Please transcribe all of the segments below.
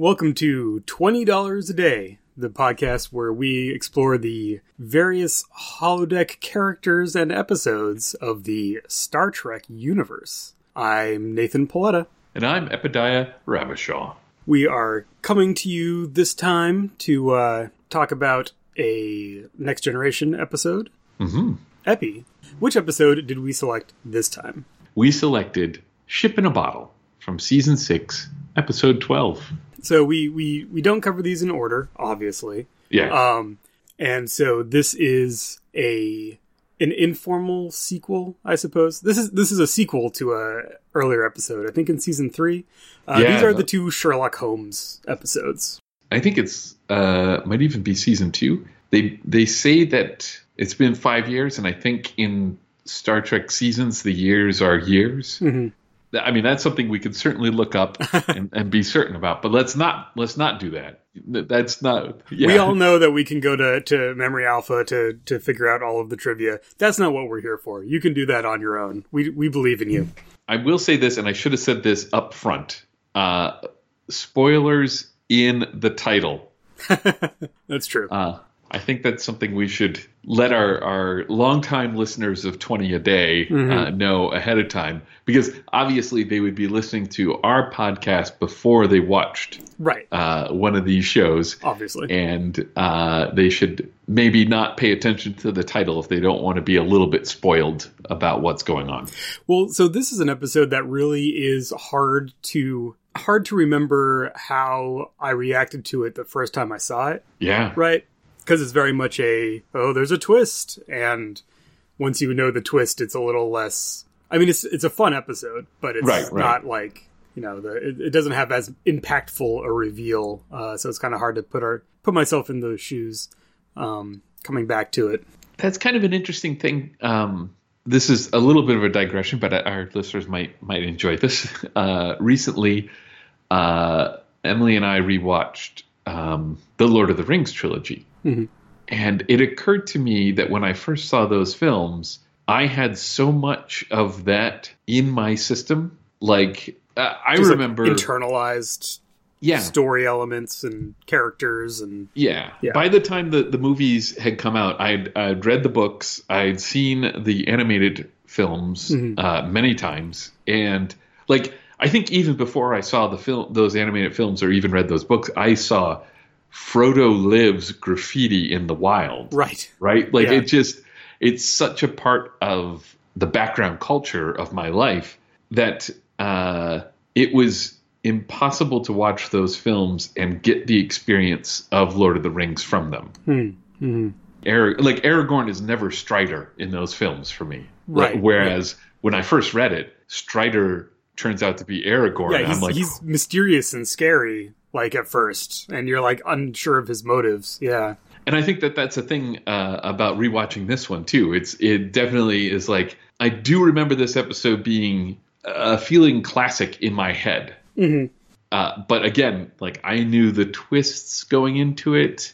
Welcome to $20 a Day, the podcast where we explore the various holodeck characters and episodes of the Star Trek universe. I'm Nathan Paoletta. And I'm Epidiah Ravachol. We are coming to you this time to uh, talk about a Next Generation episode. Mm-hmm. Epi, which episode did we select this time? We selected Ship in a Bottle from Season 6, Episode 12. So we we we don't cover these in order, obviously. Yeah. Um, and so this is a an informal sequel, I suppose. This is this is a sequel to a earlier episode, I think in season three. Uh, Yeah. these are the two Sherlock Holmes episodes. I think it's uh might even be season 2. They they say that it's been 5 years and I think in Star Trek seasons the years are years. Mhm. I mean that's something we could certainly look up and, and be certain about, but let's not let's not do that. That's not yeah. We all know that we can go to, to Memory Alpha to to figure out all of the trivia. That's not what we're here for. You can do that on your own. We we believe in you. I will say this, and I should have said this up front. Uh, spoilers in the title. That's true. Uh, I think that's something we should let our, our longtime listeners of 20 a day uh, know ahead of time, because obviously they would be listening to our podcast before they watched right. uh, one of these shows. Obviously. And uh, they should maybe not pay attention to the title if they don't want to be a little bit spoiled about what's going on. Well, so this is an episode that really is hard to hard to remember how I reacted to it the first time I saw it, Yeah. right? Because it's very much a oh, there's a twist, and once you know the twist, it's a little less. I mean, it's it's a fun episode, but it's Right, right. not like you know the it, it doesn't have as impactful a reveal, uh, so it's kind of hard to put our put myself in those shoes. Um, coming back to it, that's kind of an interesting thing. Um, this is a little bit of a digression, but our listeners might might enjoy this. Uh, recently, uh, Emily and I rewatched um, the Lord of the Rings trilogy, Mhm. and it occurred to me that when I first saw those films, I had so much of that in my system. Like uh, I Just, like, remember, internalized yeah, story elements and characters and Yeah. Yeah. By the time the, the movies had come out, I'd, I'd read the books, I'd seen the animated films Mhm. uh, many times, and like I think even before I saw the film, those animated films, or even read those books, I saw Frodo lives graffiti in the wild. right. Right? Like Yeah. it just it's such a part of the background culture of my life that uh, it was impossible to watch those films and get the experience of Lord of the Rings from them. Hmm. Hmm. Arag- like Aragorn is never Strider in those films for me. Like, Right, whereas when I first read it, Strider turns out to be Aragorn. Yeah, he's, I'm like, he's mysterious and scary, like at first, and you're like unsure of his motives. Yeah. and I think that that's a thing uh, about rewatching this one too. It's it definitely is like I do remember this episode being a feeling classic in my head. hmm Uh, but again, like I knew the twists going into it,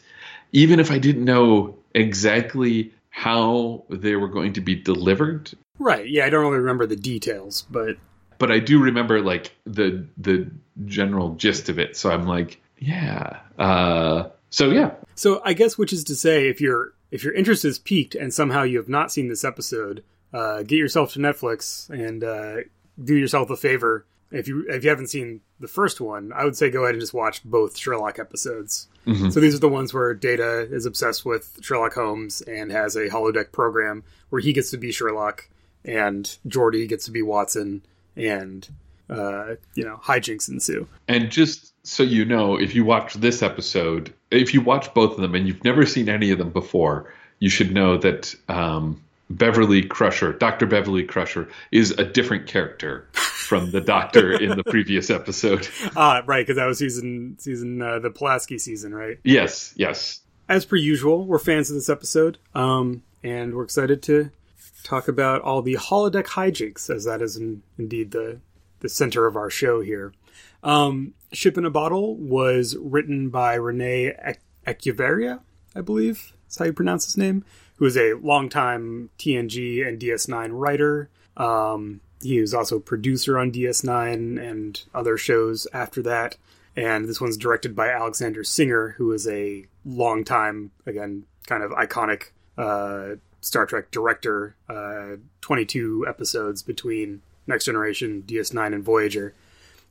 even if I didn't know exactly how they were going to be delivered. Right. Yeah, I don't really remember the details, but But I do remember like the the general gist of it. So I'm like, yeah. Uh, so yeah, so I guess which is to say, if your if your interest is piqued and somehow you have not seen this episode, uh, get yourself to Netflix and uh, do yourself a favor. If you if you haven't seen the first one, I would say go ahead and just watch both Sherlock episodes. Mhm. So these are the ones where Data is obsessed with Sherlock Holmes and has a holodeck program where he gets to be Sherlock and Geordi gets to be Watson, and uh, you know hijinks ensue. And just so you know, if you watch this episode, if you watch both of them and you've never seen any of them before, you should know that um, Beverly Crusher, Dr. Beverly Crusher, is a different character from the doctor in the previous episode. Ah, right, because that was season season uh, the Pulaski season, right? Yes, yes. As per usual, we're fans of this episode, um, and we're excited to talk about all the holodeck hijinks, as that is in, indeed the the center of our show here. Um, Ship in a Bottle was written by Rene Ec- Echevarria, I believe is how you pronounce his name, who is a longtime TNG and DS9 writer. Um, he was also producer on DS9 and other shows after that. and this one's directed by Alexander Singer, who is a longtime, again, kind of iconic uh, Star Trek director. Uh, 22 episodes between Next Generation, DS9, and Voyager.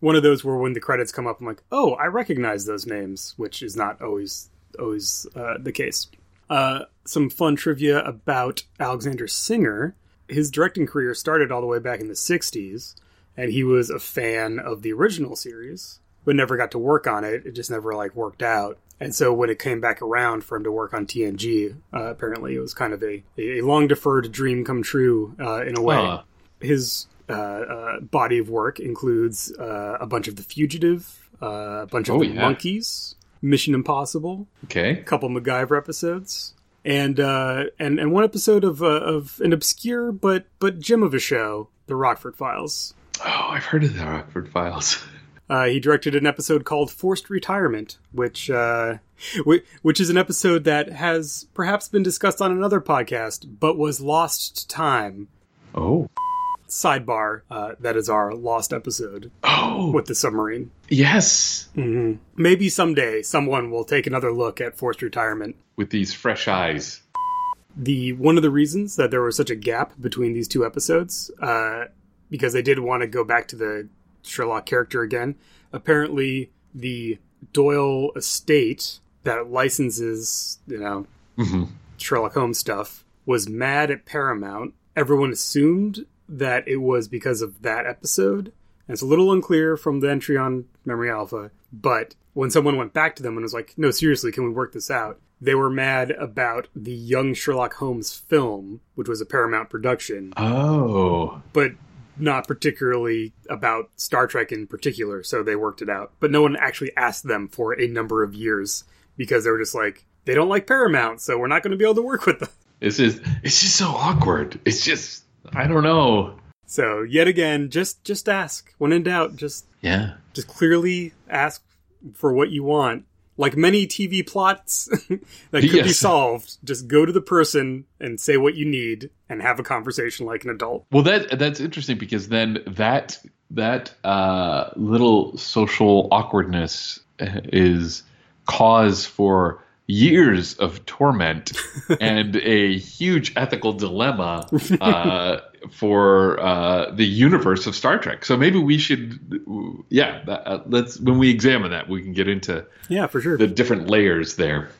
One of those where when the credits come up, I'm like, oh, I recognize those names, which is not always always uh, the case. Uh, some fun trivia about Alexander Singer. His directing career started all the way back in the 60s, and he was a fan of the original series, but never got to work on it. It just never like worked out. And so when it came back around for him to work on TNG, uh, apparently it was kind of a, a long deferred dream come true uh, in a way. Huh. His uh, uh, body of work includes uh, a bunch of The Fugitive, uh, a bunch of Oh, The yeah. Monkeys, Mission Impossible, Okay. a couple MacGyver episodes, and uh, and and one episode of uh, of an obscure but but gem of a show, The Rockford Files. Oh, I've heard of the Rockford Files. Uh, he directed an episode called Forced Retirement, which uh, which is an episode that has perhaps been discussed on another podcast, but was lost to time. Oh. Sidebar: uh, that is our lost episode Oh. with the submarine. yes. hmm Maybe someday someone will take another look at Forced Retirement. With these fresh eyes. the one of the reasons that there was such a gap between these two episodes, uh, because they did want to go back to the Sherlock character again. Apparently, the Doyle estate that licenses, you know, hmm Sherlock Holmes stuff was mad at Paramount. Everyone assumed that it was because of that episode. And it's a little unclear from the entry on Memory Alpha, but when someone went back to them and was like, no, seriously, can we work this out? They were mad about the Young Sherlock Holmes film, which was a Paramount production, Oh. but not particularly about Star Trek in particular, so they worked it out. But no one actually asked them for a number of years because they were just like, they don't like Paramount, so we're not going to be able to work with them. It's just it's just so awkward. It's just I don't know. So yet again, just just ask. When in doubt, just Yeah. just clearly ask for what you want. Like many TV plots that could be solved, just go to the person and say what you need and have a conversation like an adult. Well, that that's interesting because then that that uh, little social awkwardness is cause for years of torment and a huge ethical dilemma uh, for uh, the universe of Star Trek. So maybe we should, yeah, uh, let's when we examine that, we can get into Yeah, for sure. the different layers there.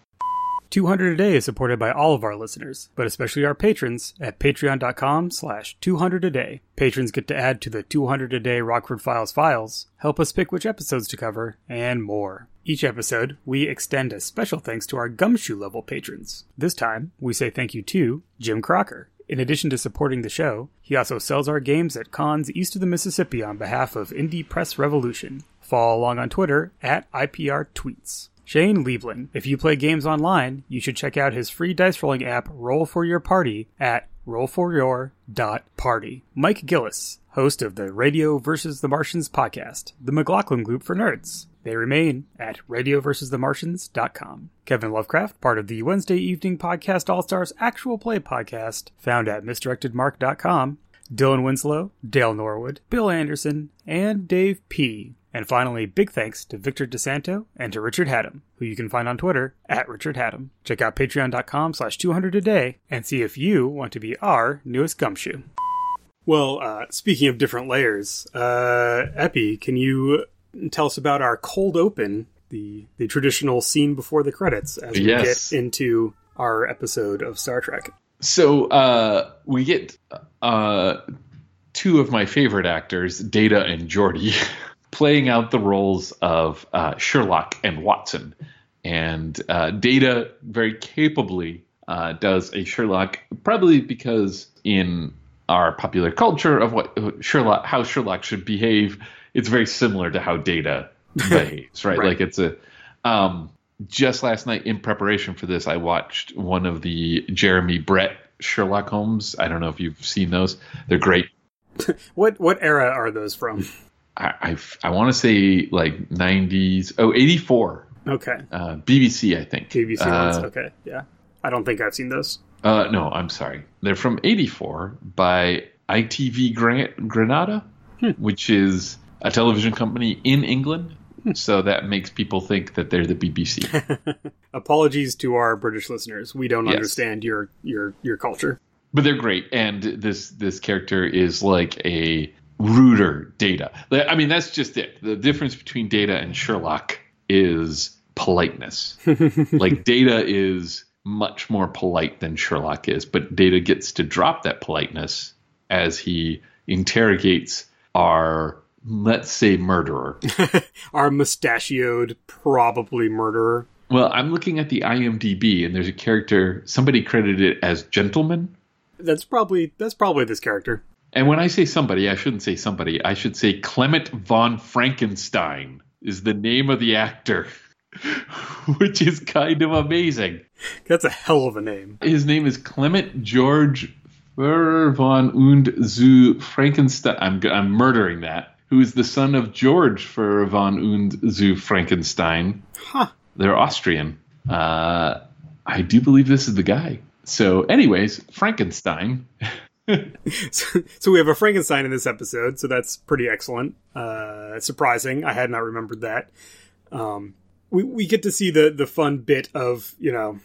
200 a day is supported by all of our listeners, but especially our patrons at patreon.com slash 200 a day. Patrons get to add to the 200 a day Rockford Files files, help us pick which episodes to cover, and more. Each episode, we extend a special thanks to our gumshoe level patrons. This time, we say thank you to Jim Crocker. In addition to supporting the show, he also sells our games at cons east of the Mississippi on behalf of Indie Press Revolution. Follow along on Twitter at IPR Tweets. Shane Liebling. If you play games online, you should check out his free dice rolling app Roll for Your Party at rollforyour.party. Mike Gillis, host of the Radio vs. the Martians podcast, the McLaughlin Group for Nerds. They remain at radioversusthemartians.com. Kevin Lovecraft, part of the Wednesday evening podcast All Stars actual play podcast, found at misdirectedmark.com. Dylan Winslow, Dale Norwood, Bill Anderson, and Dave P. And finally, big thanks to Victor DeSanto and to Richard Haddam, who you can find on Twitter at Richard Haddam. Check out patreon.com slash 200 a day and see if you want to be our newest gumshoe. Well, uh, speaking of different layers, uh, Epi, can you tell us about our cold open, the, the traditional scene before the credits as we Yes. get into our episode of Star Trek? So uh, we get uh, two of my favorite actors, Data and Geordi, playing out the roles of uh, Sherlock and Watson. And uh, Data very capably uh, does a Sherlock, probably because in our popular culture of what Sherlock, how Sherlock should behave, it's very similar to how Data behaves, right? Right. Like it's a. Um, just last night in preparation for this, I watched one of the Jeremy Brett Sherlock Holmes. I don't know if you've seen those. They're great. What what era are those from? I I, I want to say like 90s. Oh, 84. Okay. Uh, BBC, I think. BBC uh, ones. Okay. Yeah. I don't think I've seen those. Uh, no, I'm sorry. They're from 84 by ITV Grant Granada, which is a television company in England. so that makes people think that they're the BBC. Apologies to our British listeners. We don't Yes. understand your your your culture. but they're great and this this character is like a ruder data i mean that's just it the difference between data and sherlock is politeness like data is much more polite than sherlock is but data gets to drop that politeness as he interrogates our let's say murderer Our mustachioed, probably murderer. well i'm looking at the imdb and there's a character somebody credited as gentleman That's probably that's probably this character. And when I say somebody, I shouldn't say somebody. I should say Clement von Franckenstein is the name of the actor, which is kind of amazing. That's a hell of a name. His name is Clement George von und zu Franckenstein. I'm, I'm murdering that. Who is the son of George Fer von und zu Franckenstein? Huh. They're Austrian. Uh, I do believe this is the guy. So, anyways, Frankenstein. So, so we have a Frankenstein in this episode, so that's pretty excellent. Uh, surprising. I had not remembered that. Um, we we get to see the the fun bit of you know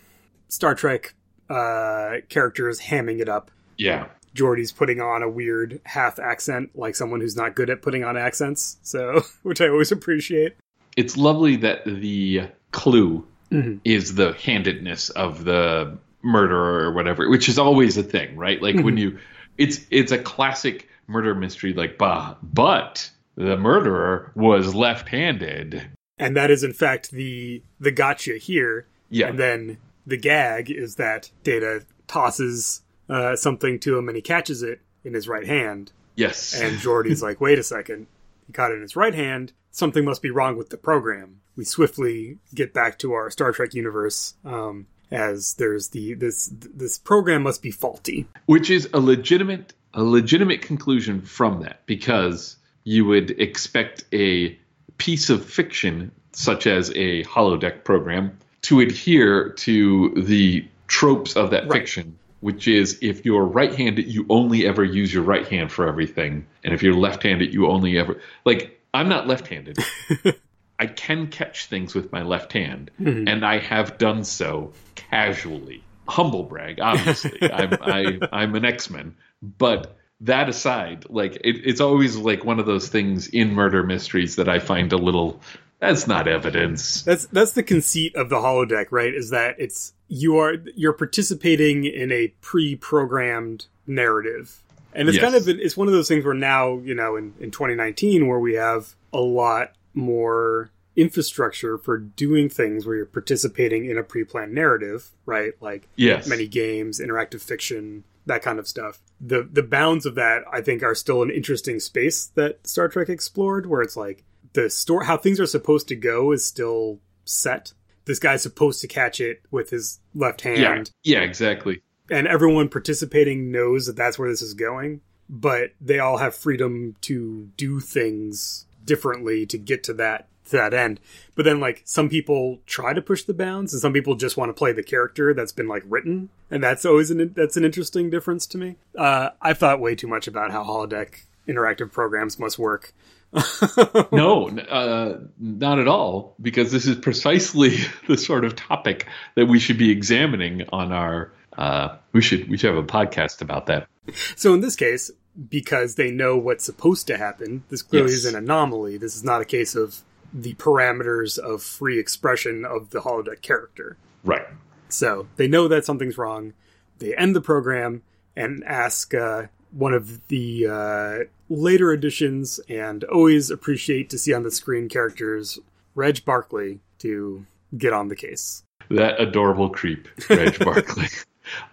Star Trek uh, characters hamming it up. Yeah. Geordi's putting on a weird half accent, like someone who's not good at putting on accents. So, which I always appreciate. it's lovely that the clue Mhm. is the handedness of the murderer or whatever, which is always a thing, right? Like when you, it's it's a classic murder mystery, like bah, but the murderer was left-handed. And that is in fact the the gotcha here. Yeah, And then the gag is that Data tosses uh, something to him and he catches it in his right hand. yes, And Geordi's like, wait a second. He caught it in his right hand. Something must be wrong with the program. We swiftly get back to our Star Trek universe um, as there's the this this program must be faulty. which is a legitimate a legitimate conclusion from that because you would expect a piece of fiction such as a holodeck program to adhere to the tropes of that Right. fiction which is if you're right-handed you only ever use your right hand for everything. And if you're left-handed you only ever like i'm not left-handed. I can catch things with my left hand hmm. and i have done so casually. Humble brag obviously. I'm, I, I'm an x-men. But that aside like it, it's always like one of those things in murder mysteries that i find a little that's not evidence That's that's the conceit of the holodeck, right? Is that it's you are you're participating in a pre-programmed narrative. And it's Yes. kind of it's one of those things where now, you know, in, in 2019 where we have a lot more infrastructure for doing things where you're participating in a pre-planned narrative, right? Like yes many games, interactive fiction, that kind of stuff. The the bounds of that I think are still an interesting space that Star Trek explored where it's like the store how things are supposed to go is still set. This guy's supposed to catch it with his left hand yeah yeah exactly and everyone participating knows that that's where this is going, but they all have freedom to do things differently to get to that to that end. But then like some people try to push the bounds and some people just want to play the character that's been like written, and that's always an that's an interesting difference to me. Uh, I've thought way too much about how holodeck interactive programs must work. no, uh, not at all, because this is precisely the sort of topic that we should be examining on our. Uh, we should we should have a podcast about that. So in this case, because they know what's supposed to happen, this clearly Yes. is an anomaly. This is not a case of the parameters of free expression of the holodeck character. Right. So they know that something's wrong. They end the program and ask uh, one of the uh, later editions and always appreciate to see on the screen characters, Reg Barclay, to get on the case. That adorable creep, Reg Barclay.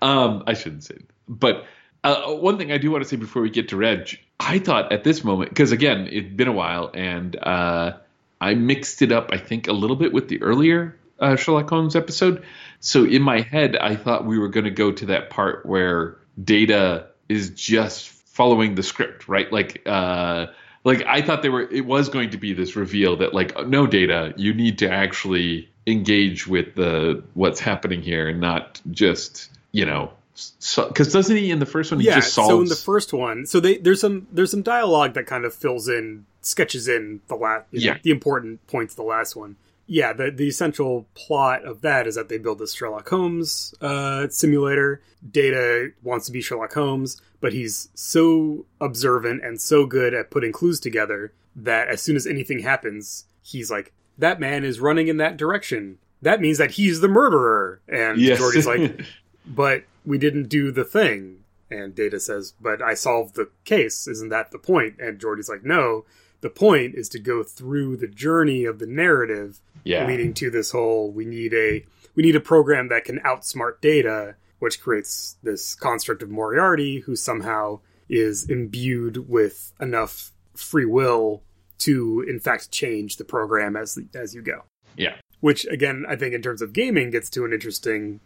um, I shouldn't say, it. but uh, one thing I do want to say before we get to Reg, I thought at this moment because again it'd been a while and uh, I mixed it up. I think a little bit with the earlier uh, Sherlock Holmes episode. So in my head, I thought we were going to go to that part where Data is just following the script, right? Like. Uh, like I thought they were it was going to be this reveal that like no data you need to actually engage with the what's happening here and not just you know So, because doesn't he in the first one? He yeah. just solves. So in the first one, so they there's some there's some dialogue that kind of fills in sketches in the last Yeah. the important points of the last one. Yeah, the the essential plot of that is that they build this Sherlock Holmes uh, simulator. Data wants to be Sherlock Holmes, but he's so observant and so good at putting clues together that as soon as anything happens, he's like, "That man is running in that direction. That means that he's the murderer." And yes. Geordi's like, but we didn't do the thing. And Data says, but I solved the case. Isn't that the point? And Geordi's like, no, the point is to go through the journey of the narrative yeah. leading to this whole we need a we need a program that can outsmart data which creates this construct of moriarty who somehow is imbued with enough free will to in fact change the program as as you go Yeah. which again i think in terms of gaming gets to an interesting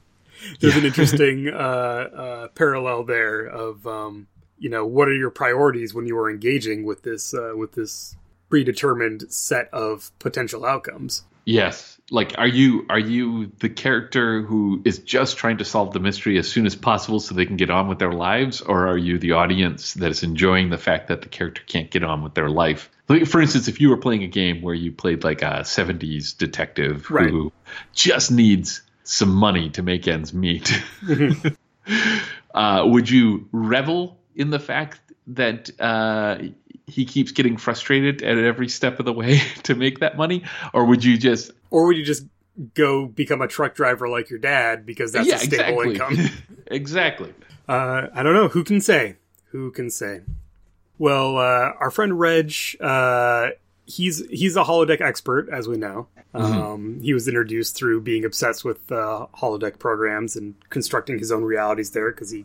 there's an interesting uh, uh, parallel there of um, you know what are your priorities when you are engaging with this uh, with this predetermined set of potential outcomes Yes. Like are you are you the character who is just trying to solve the mystery as soon as possible so they can get on with their lives or are you the audience that is enjoying the fact that the character can't get on with their life? Like for instance, if you were playing a game where you played like a 70s detective Right. who just needs some money to make ends meet. uh, would you revel in the fact that uh, he keeps getting frustrated at every step of the way to make that money, or would you just or would you just go become a truck driver like your dad because that's yeah a stable exactly income exactly Uh, I don't know. Who can say? Who can say? Well, uh, our friend Reg, uh, he's he's a holodeck expert, as we know. Um, he was introduced through being obsessed with uh, holodeck programs and constructing his own realities there because he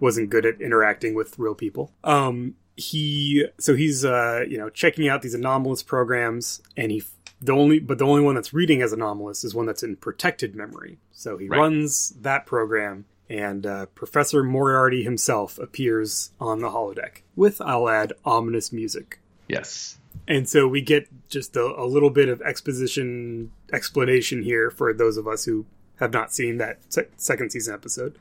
wasn't good at interacting with real people. Um, he so he's uh, you know checking out these anomalous programs, and he the only but the only one that's reading as anomalous is one that's in protected memory. So he Right. runs that program, and uh, Professor Moriarty himself appears on the holodeck with, I'll add, ominous music. yes And so we get just a, a little bit of exposition explanation here for those of us who have not seen that se- second season episode.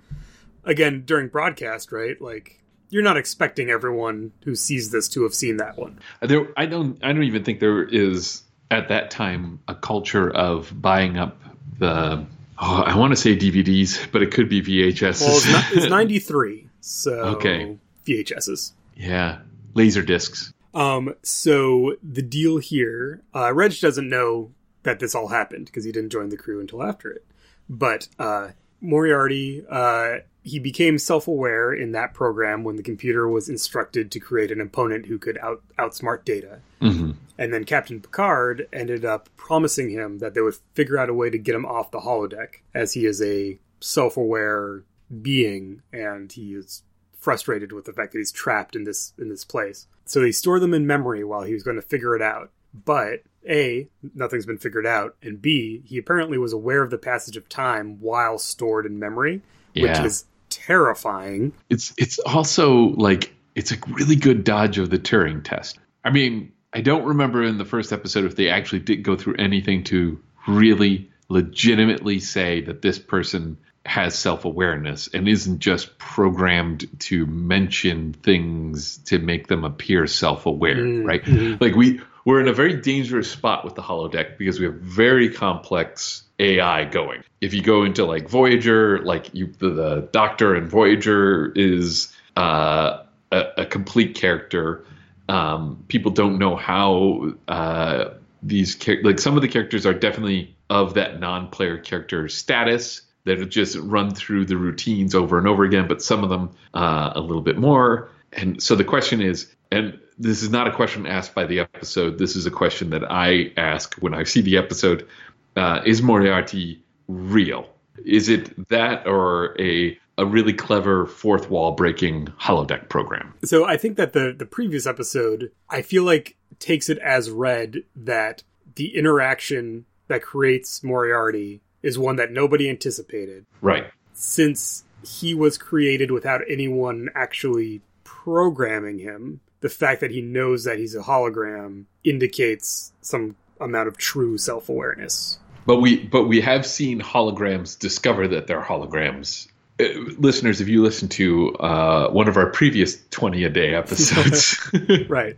Again, during broadcast, right? Like you're not expecting everyone who sees this to have seen that one. there I don't I don't even think there is at that time a culture of buying up the oh, I want to say DVDs, but it could be VHS. Well, it's, not, it's 93, so Okay. VHSs. yeah, laser discs. Um, so the deal here, uh, Reg doesn't know that this all happened because he didn't join the crew until after it. But uh, Moriarty, uh, he became self-aware in that program when the computer was instructed to create an opponent who could out outsmart Data. hmm And then Captain Picard ended up promising him that they would figure out a way to get him off the holodeck, as he is a self-aware being and he is frustrated with the fact that he's trapped in this in this place. So they store them in memory while he was going to figure it out. But A, nothing's been figured out, and B, he apparently was aware of the passage of time while stored in memory, which is terrifying. it's it's also like it's a really good dodge of the Turing test. I mean, I don't remember in the first episode if they actually did go through anything to really legitimately say that this person has self-awareness and isn't just programmed to mention things to make them appear self-aware, Mm, right? mhm. Like we we're in a very dangerous spot with the holodeck because we have very complex AI going. If you go into like Voyager, like you the, the Doctor and Voyager is uh, a, a complete character. Um, people don't know how uh, these char- like some of the characters are definitely of that non-player character status that just run through the routines over and over again, but some of them uh, a little bit more. And so the question is, and this is not a question asked by the episode. This is a question that I ask when I see the episode: uh, Is Moriarty real? Is it that or a a really clever fourth wall breaking holodeck program? So I think that the the previous episode, I feel like takes it as read that the interaction that creates Moriarty is one that nobody anticipated, Right. since he was created without anyone actually programming him. The fact that he knows that he's a hologram indicates some amount of true self awareness. But we but we have seen holograms discover that they're holograms uh, listeners, if you listen to uh, one of our previous twenty a day episodes, right?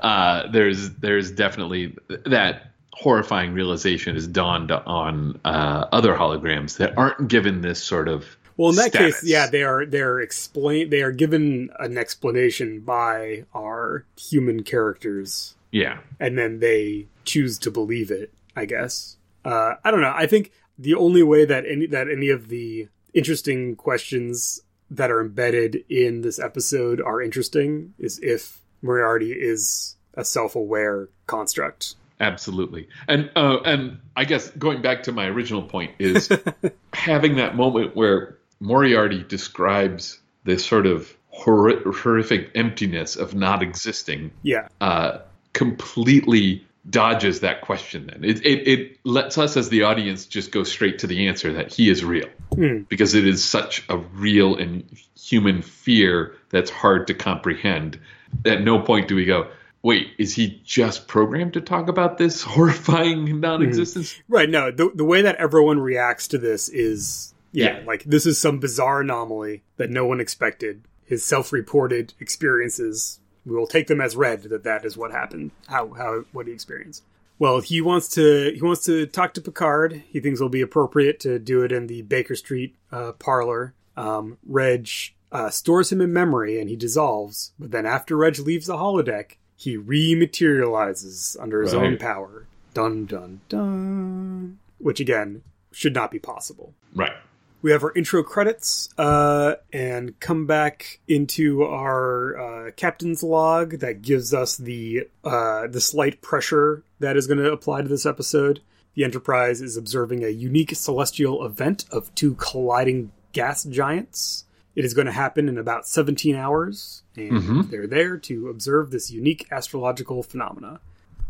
Uh, there's there's definitely that horrifying realization has dawned on uh, other holograms that aren't given this sort of well in that status. case yeah they are they're explain they are given an explanation by our human characters. Yeah. And then they choose to believe it i guess. Uh, i don't know. I think the only way that any that any of the interesting questions that are embedded in this episode are interesting is if moriarty is a self-aware construct. Absolutely, and uh, and I guess going back to my original point is having that moment where Moriarty describes this sort of hor- horrific emptiness of not existing. Yeah, uh, completely dodges that question. Then it, it it lets us as the audience just go straight to the answer that he is real mm. because it is such a real and human fear that's hard to comprehend. At no point do we go wait, is he just programmed to talk about this horrifying non-existence? Mm-hmm. Right. No, the the way that everyone reacts to this is yeah, Yeah. like this is some bizarre anomaly that no one expected. His self-reported experiences, we will take them as read that that is what happened. How how what he experienced. Well, he wants to he wants to talk to Picard. He thinks it'll be appropriate to do it in the Baker Street uh, parlor. Um, Reg uh, stores him in memory and he dissolves. But then after Reg leaves the holodeck, he rematerializes under his own power. Dun dun dun. Which again should not be possible. Right. We have our intro credits uh, and come back into our uh, captain's log that gives us the uh, the slight pressure that is going to apply to this episode. The Enterprise is observing a unique celestial event of two colliding gas giants. It is going to happen in about 17 hours, and Mhm. they're there to observe this unique astrological phenomena.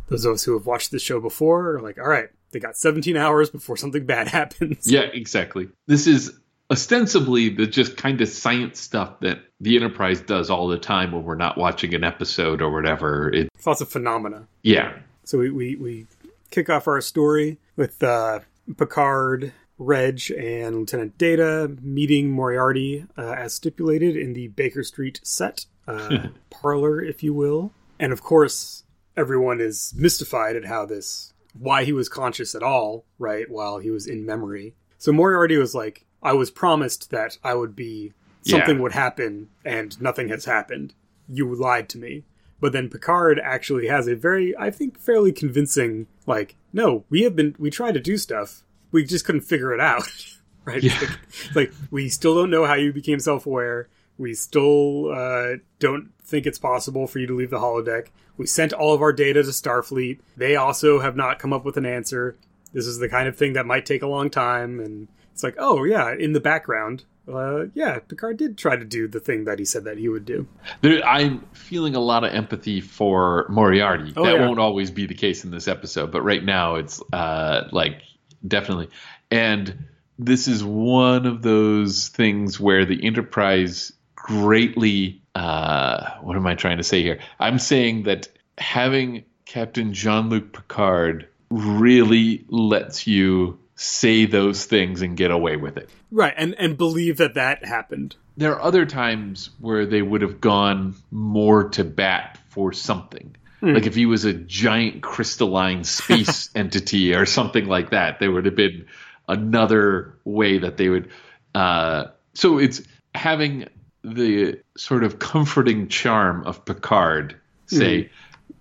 Those of us who have watched this show before are like, all right, they got 17 hours before something bad happens. Yeah, exactly. This is ostensibly the just kind of science stuff that the Enterprise does all the time when we're not watching an episode or whatever. It, Lots of phenomena. yeah, So we, we, we kick off our story with uh, Picard, Reg, and Lieutenant Data meeting Moriarty uh, as stipulated in the Baker Street set, uh, parlor, if you will. And of course, everyone is mystified at how this, why he was conscious at all, right, while he was in memory. So Moriarty was like, I was promised that I would be, something Yeah. would happen, and nothing has happened. You lied to me. But then Picard actually has a very, I think, fairly convincing, like, no, we have been, we tried to do stuff. We just couldn't figure it out. right? Yeah. Like, like, we still don't know how you became self aware. We still uh, don't think it's possible for you to leave the holodeck. We sent all of our data to Starfleet. They also have not come up with an answer. This is the kind of thing that might take a long time. And it's like, oh, yeah, in the background, uh, yeah, Picard did try to do the thing that he said that he would do. there, I'm feeling a lot of empathy for Moriarty. Oh, that yeah. won't always be the case in this episode, but right now it's uh, like definitely. And this is one of those things where the Enterprise greatly. Uh, what am I trying to say here? I'm saying that having Captain Jean Luc Picard really lets you say those things and get away with it. Right, and, and believe that that happened. There are other times where they would have gone more to bat for something. Like if he was a giant crystalline space entity or something like that, there would have been another way that they would. Uh, so it's having the sort of comforting charm of Picard say,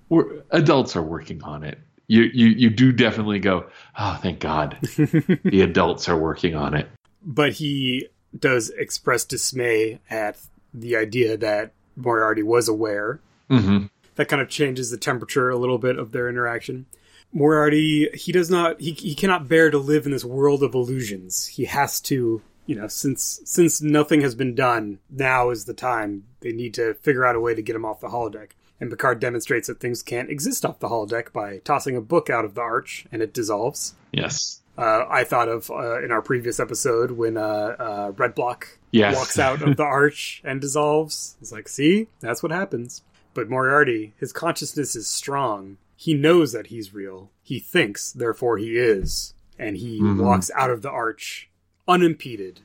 we're, adults are working on it. You, you, you do definitely go, oh, thank God. the adults are working on it. But he does express dismay at the idea that Moriarty was aware. hmm That kind of changes the temperature a little bit of their interaction. Moriarty, he does not, he, he cannot bear to live in this world of illusions. He has to, you know, since since nothing has been done, now is the time. They need to figure out a way to get him off the holodeck. And Picard demonstrates that things can't exist off the holodeck by tossing a book out of the arch and it dissolves. Yes. uh, I thought of uh, in our previous episode when uh, uh, Red Block Yes. walks out of the arch and dissolves. It's like, see, that's what happens. But Moriarty, his consciousness is strong. He knows that he's real. He thinks, therefore he is, and he Mhm. walks out of the arch unimpeded.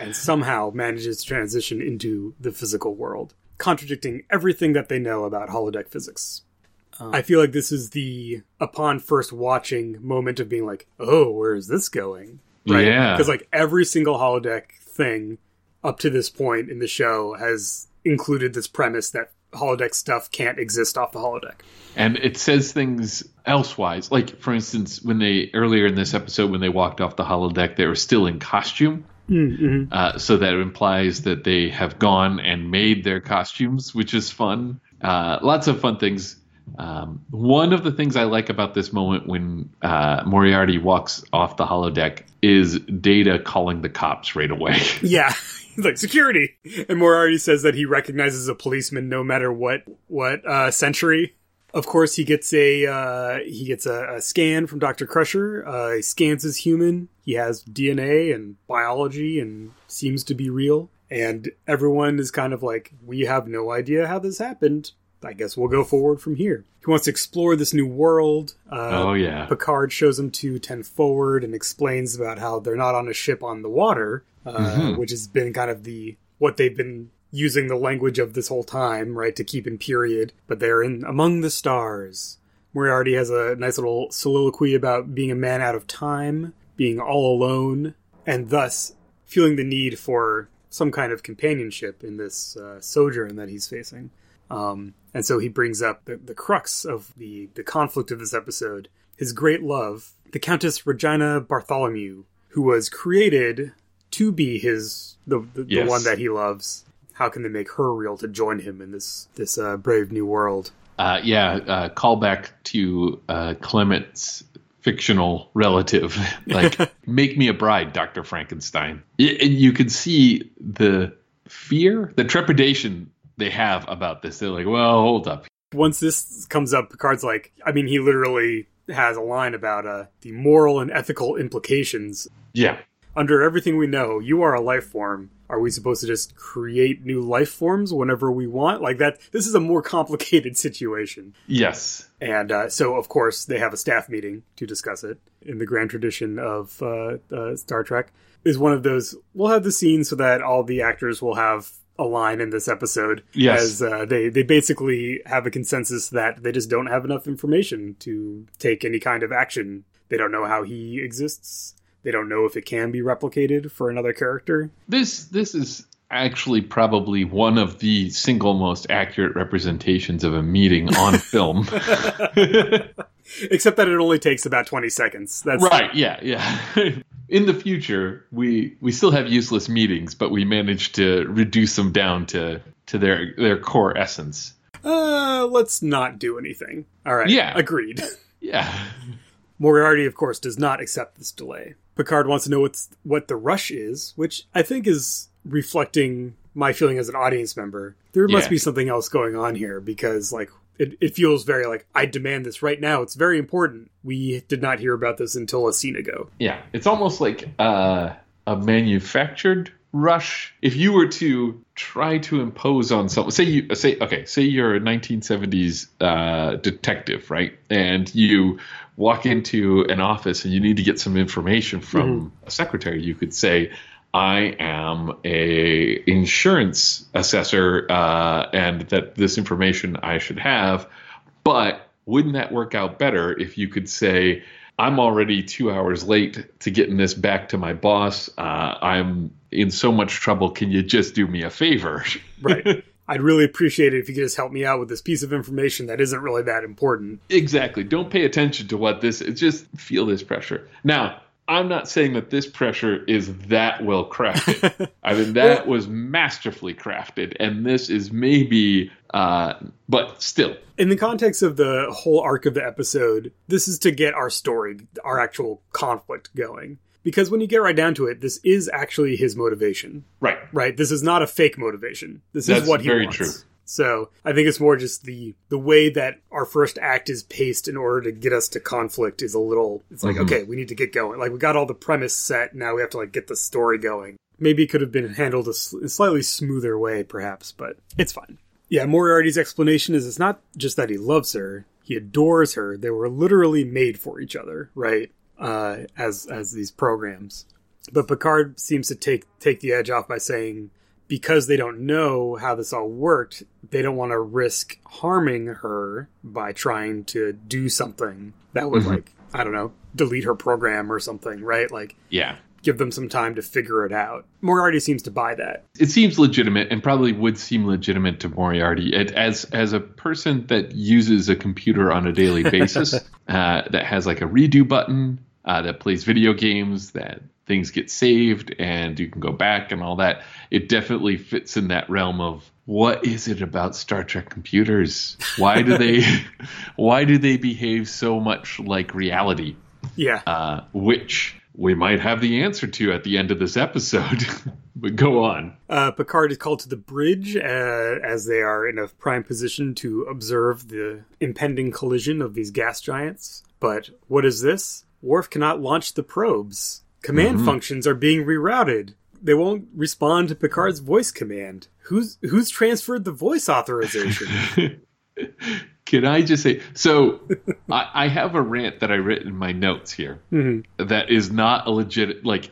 and somehow manages to transition into the physical world, contradicting everything that they know about holodeck physics. Um, I feel like this is the upon first watching moment of being like, "Oh, where is this going?" Yeah. because like every single holodeck thing up to this point in the show has included this premise that holodeck stuff can't exist off the holodeck. and it says things elsewise. Like for instance, when they earlier in this episode when they walked off the holodeck, they were still in costume. Uh, so that implies that they have gone and made their costumes, which is fun. Uh, lots of fun things. Um, one of the things I like about this moment when uh, Moriarty walks off the holodeck is Data calling the cops right away. Yeah. He's like security, and Moriarty says that he recognizes a policeman no matter what what uh, century. Of course, he gets a uh, he gets a, a scan from Doctor Crusher. Uh, he scans as human. He has DNA and biology, and seems to be real. And everyone is kind of like, "We have no idea how this happened. I guess we'll go forward from here." He wants to explore this new world. Uh, oh yeah, Picard shows him to 10 forward and explains about how they're not on a ship on the water, uh, which has been kind of the what they've been using the language of this whole time, right, to keep in period. But they're in among the stars. Moriarty has a nice little soliloquy about being a man out of time, being all alone, and thus feeling the need for some kind of companionship in this uh, sojourn that he's facing. Um, and so he brings up the, the crux of the, the conflict of this episode his great love, the Countess Regina Bartholomew, who was created to be his the, the, Yes. the one that he loves. How can they make her real to join him in this this uh, brave new world? uh, yeah. Uh, callback to uh, Clement's fictional relative, like "Make me a bride, Doctor Frankenstein." And you can see the fear, the trepidation they have about this. They're like, "Well, hold up, Once this comes up, Picard's like, I mean, he literally has a line about uh, the moral and ethical implications yeah." Under everything we know, you are a life form. Are we supposed to just create new life forms whenever we want? Like that, this is a more complicated situation. Yes. And uh, so, of course, they have a staff meeting to discuss it. In the grand tradition of uh, uh, Star Trek, is one of those. We'll have the scene so that all the actors will have a line in this episode. Yes. As uh, they they basically have a consensus that they just don't have enough information to take any kind of action. They don't know how he exists. They don't know if it can be replicated for another character. This this is actually probably one of the single most accurate representations of a meeting on film. Except that it only takes about twenty seconds. That's right, yeah, yeah. In the future, we we still have useless meetings, but we managed to reduce them down to to their their core essence. Uh, let's not do anything. All right. Yeah. Agreed. Yeah. Moriarty, of course, does not accept this delay. Picard wants to know what's, what the rush is, which I think is reflecting my feeling as an audience member. There must Yeah. be something else going on here because, like, it, it feels very like, I demand this right now. It's very important. We did not hear about this until a scene ago. Yeah. It's almost like uh, a manufactured rush. If you were to try to impose on someone, say you say okay, say you're a 1970s uh, detective, right? And you walk into an office and you need to get some information from a secretary, you could say. I am a insurance assessor, uh, and that this information I should have. But wouldn't that work out better if you could say, I'm already two hours late to getting this back to my boss. Uh, I'm in so much trouble. Can you just do me a favor? Right. I'd really appreciate it if you could just help me out with this piece of information that isn't really that important. exactly. Don't pay attention to what this is. Just feel this pressure. Now, I'm not saying that this pressure is that well crafted. I mean, that was masterfully crafted. And this is maybe, uh, but still, in the context of the whole arc of the episode, this is to get our story, our actual conflict going. Because when you get right down to it, this is actually his motivation, right. right? This is not a fake motivation. This That's is what he very wants. true. So I think it's more just the the way that our first act is paced in order to get us to conflict is a little. It's like Mhm. okay, we need to get going. Like we got all the premise set. Now we have to like get the story going. Maybe it could have been handled a sl- slightly smoother way, perhaps, but it's fine. Yeah, Moriarty's explanation is it's not just that he loves her; he adores her. They were literally made for each other, right? Uh, as as these programs. But Picard seems to take take the edge off by saying because they don't know how this all worked, they don't want to risk harming her by trying to do something that would Mhm. like I don't know, delete her program or something, right? Like Yeah. give them some time to figure it out. Moriarty seems to buy that. It seems legitimate and probably would seem legitimate to Moriarty it, as as a person that uses a computer on a daily basis uh, that has like a redo button uh, that plays video games that things get saved and you can go back and all that. It definitely fits in that realm of what is it about Star Trek computers? Why do they why do they behave so much like reality? Yeah. uh, which we might have the answer to at the end of this episode. but go on. Uh, Picard is called to the bridge uh, as they are in a prime position to observe the impending collision of these gas giants. But what is this? Worf cannot launch the probes. Command functions are being rerouted. They won't respond to Picard's voice command. Who's who's transferred the voice authorization? Can I just say so? I, I have a rant that I written in my notes here Mhm. that is not a legit. Like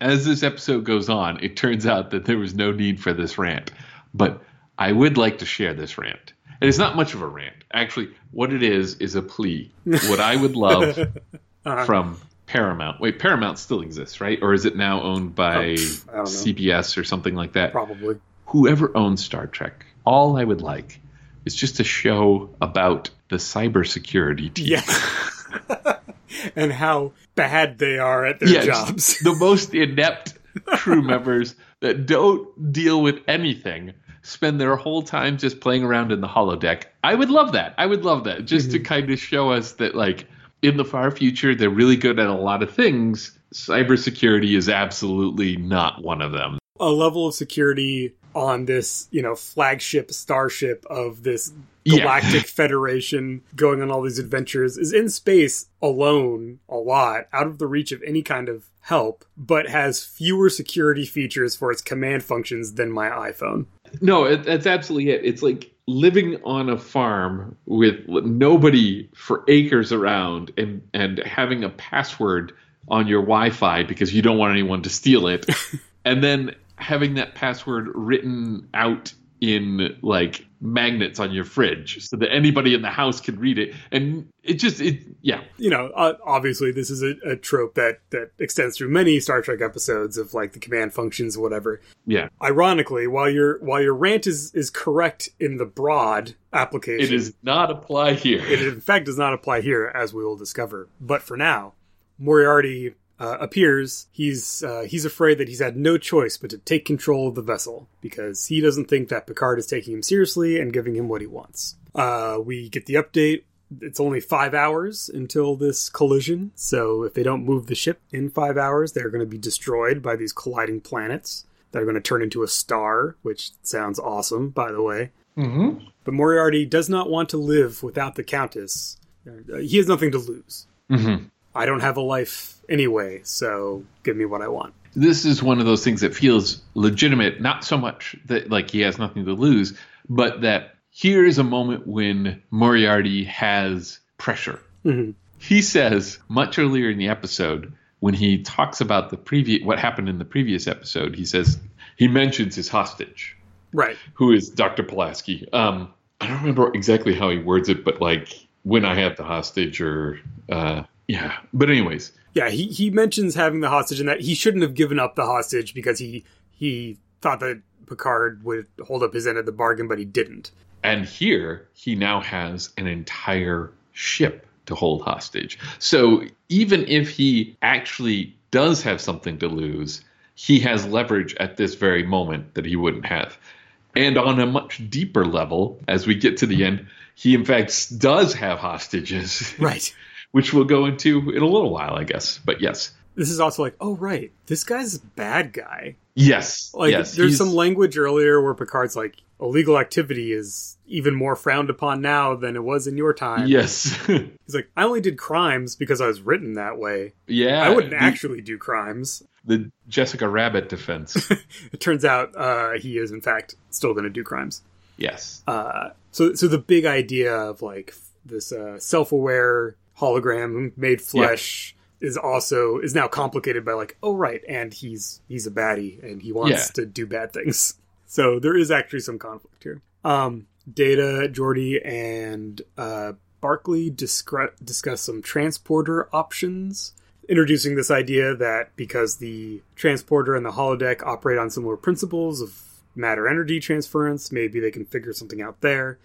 as this episode goes on, it turns out that there was no need for this rant, but I would like to share this rant. And it's not much of a rant. Actually, what it is is a plea. What I would love Uh-huh. from Paramount. Wait, Paramount still exists, right? Or is it now owned by Oh, pff, I don't know. CBS or something like that? Probably. Whoever owns Star Trek, all I would like is just a show about the cybersecurity team. Yes. and how bad they are at their Yes, jobs. the most inept crew members that don't deal with anything spend their whole time just playing around in the holodeck. I would love that. I would love that just to kind of show us that like in the far future they're really good at a lot of things. Cybersecurity is absolutely not one of them. a level of security on this, you know, flagship starship of this Yeah. galactic federation going on all these adventures is in space alone a lot, out of the reach of any kind of help, but has fewer security features for its command functions than my iPhone. No, it, that's absolutely it. It's like living on a farm with nobody for acres around and and having a password on your Wi-Fi because you don't want anyone to steal it. and then having that password written out in like magnets on your fridge so that anybody in the house can read it and it just it yeah You know, obviously this is a, a trope that that extends through many Star Trek episodes of like the command functions, whatever. yeah Ironically, while your while your rant is is correct in the broad application, it does not apply here It in fact does not apply here, as we will discover. But for now, Moriarty uh, appears. He's uh, he's afraid that he's had no choice but to take control of the vessel because he doesn't think that Picard is taking him seriously and giving him what he wants. Uh, we get the update. It's only five hours until this collision, so if they don't move the ship in five hours, they're going to be destroyed by these colliding planets that are going to turn into a star, which sounds awesome, by the way. mm-hmm. But Moriarty does not want to live without the Countess. Uh, He has nothing to lose. Mm-hmm. I don't have a life anyway, so give me what I want. this is one of those things that feels legitimate not so much that like he has nothing to lose but that here is a moment when moriarty has pressure Mhm. he says much earlier in the episode when he talks about the previous what happened in the previous episode he says he mentions his hostage Right. who is dr pulaski um i don't remember exactly how he words it but like when i have the hostage or uh yeah but anyways Yeah, he, he mentions having the hostage and that he shouldn't have given up the hostage because he he thought that Picard would hold up his end of the bargain, but he didn't. And here he now has an entire ship to hold hostage. So even if he actually does have something to lose, he has leverage at this very moment that he wouldn't have. And on a much deeper level, as we get to the end, he in fact does have hostages, Right. which we'll go into in a little while, I guess. But yes. This is also like, oh right, this guy's a bad guy. Yes. Like yes. there's he's- some language earlier where Picard's like, illegal activity is even more frowned upon now than it was in your time. Yes. He's like, I only did crimes because I was written that way. yeah. I wouldn't the- actually do crimes. The Jessica Rabbit defense. It turns out uh, he is, in fact, still going to do crimes. yes. Uh, so, so the big idea of like this uh, self-aware hologram made flesh is also is now complicated by like, oh right, and he's he's a baddie and he wants Yeah. to do bad things. So there is actually some conflict here. Um, Data, Geordi, and uh, Barclay discre- discuss some transporter options, introducing this idea that because the transporter and the holodeck operate on similar principles of matter energy transference, maybe they can figure something out there.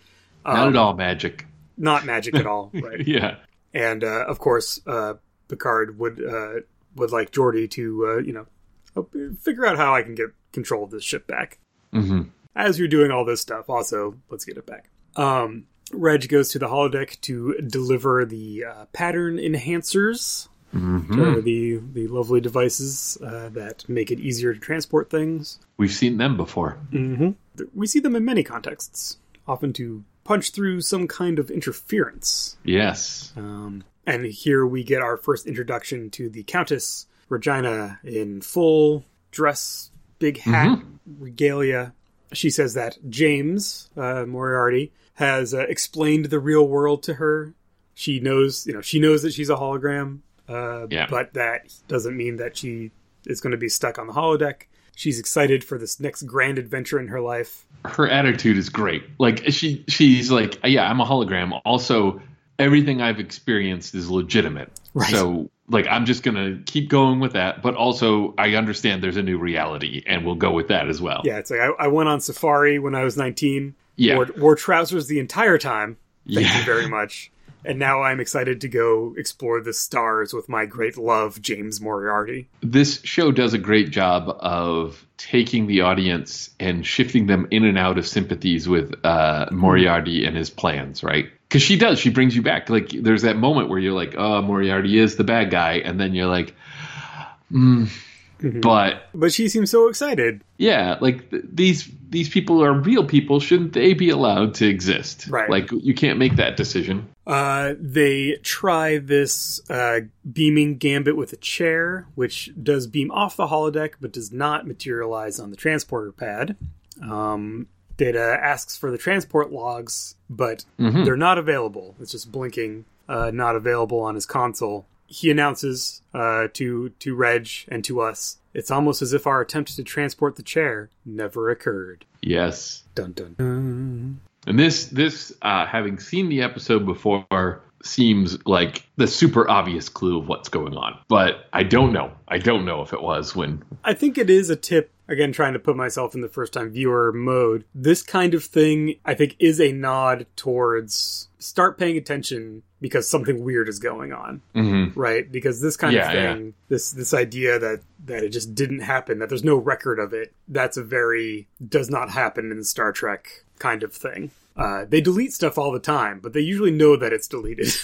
Not Um, at all magic. Not magic at all, right? Yeah. And uh, of course, uh, Picard would uh, would like Geordi to uh, you know figure out how I can get control of this ship back. hmm As you're doing all this stuff, also let's get it back. Um, Reg goes to the holodeck to deliver the uh, pattern enhancers, hmm the the lovely devices uh, that make it easier to transport things. We've seen them before. Mm-hmm. We see them in many contexts, often to punch through some kind of interference. Yes. Um, and here we get our first introduction to the Countess Regina in full dress, big hat, regalia. She says that James uh, Moriarty has uh, explained the real world to her. She knows, you know, she knows that she's a hologram, uh, Yeah. but that doesn't mean that she is going to be stuck on the holodeck. She's excited for this next grand adventure in her life. her attitude is great. Like she she's like, yeah, I'm a hologram. Also, everything I've experienced is legitimate. Right. So like I'm just gonna keep going with that. But also I understand there's a new reality and we'll go with that as well. Yeah, it's like I, I went on safari when I was 19. Yeah. Wore, wore trousers the entire time. Thank Yeah. you very much. And now I'm excited to go explore the stars with my great love, James Moriarty. This show does a great job of taking the audience and shifting them in and out of sympathies with uh, Moriarty and his plans, right? Because she does. She brings you back. Like, there's that moment where you're like, oh, Moriarty is the bad guy. And then you're like, mm, but But she seems so excited. yeah, like th- these these people are real people. Shouldn't they be allowed to exist? Right. Like, you can't make that decision. Uh, they try this uh, beaming gambit with a chair, which does beam off the holodeck but does not materialize on the transporter pad. Um, Data asks for the transport logs, but Mhm. they're not available. It's just blinking, uh, not available on his console. He announces uh, to to Reg and to us, "It's almost as if our attempt to transport the chair never occurred." Yes. Dun dun. dun. And this this uh, having seen the episode before seems like the super obvious clue of what's going on. But I don't know. I don't know if it was when I think it is a tip. Again, trying to put myself in the first time viewer mode. This kind of thing, I think, is a nod towards start paying attention because something weird is going on, Mhm. right? Because this kind Yeah, of thing, this this idea that that it just didn't happen, that there's no record of it, that's a very does not happen in Star Trek kind of thing. Uh, they delete stuff all the time, but they usually know that it's deleted.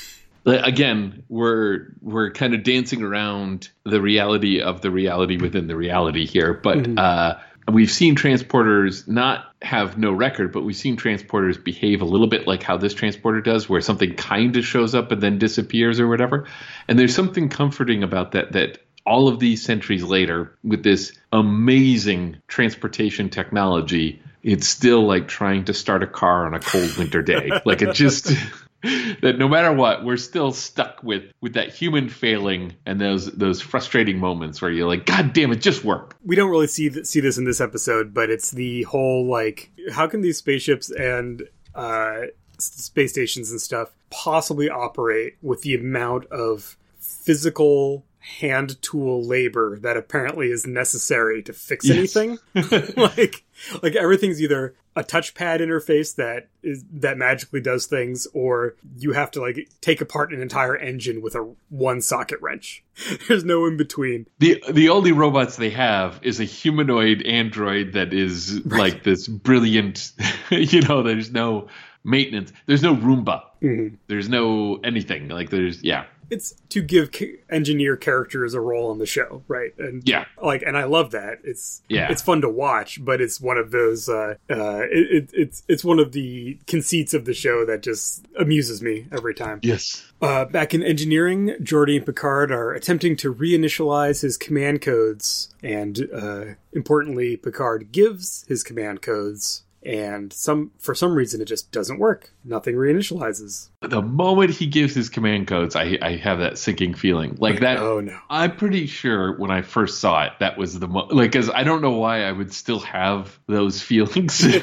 Again we're we're kind of dancing around the reality of the reality within the reality here but uh we've seen transporters not have no record but we've seen transporters behave a little bit like how this transporter does where something kind of shows up and then disappears or whatever and there's something comforting about that that all of these centuries later with this amazing transportation technology it's still like trying to start a car on a cold winter day like it just that no matter what, we're still stuck with with that human failing and those those frustrating moments where you're like, God damn it, just work. we don't really see th- see this in this episode, but it's the whole like, how can these spaceships and uh, space stations and stuff possibly operate with the amount of physical hand tool labor that apparently is necessary to fix Yes. anything? like, like everything's either a touchpad interface that is that magically does things, or you have to like take apart an entire engine with a one socket wrench. There's no in between. The the only robots they have is a humanoid android that is like this brilliant you know, there's no maintenance. There's no Roomba. Mm-hmm. There's no anything. Like there's yeah. It's to give engineer characters a role on the show, right? And Yeah. like, and I love that. It's Yeah. it's fun to watch, but it's one of those. Uh, uh, it, it, it's it's one of the conceits of the show that just amuses me every time. Yes. Uh, back in engineering, Geordi and Picard are attempting to reinitialize his command codes, and uh, importantly, Picard gives his command codes, and some for some reason it just doesn't work. Nothing reinitializes. The moment he gives his command codes, I I have that sinking feeling like that. Oh no! I'm pretty sure when I first saw it, that was the mo- like, because I don't know why I would still have those feelings,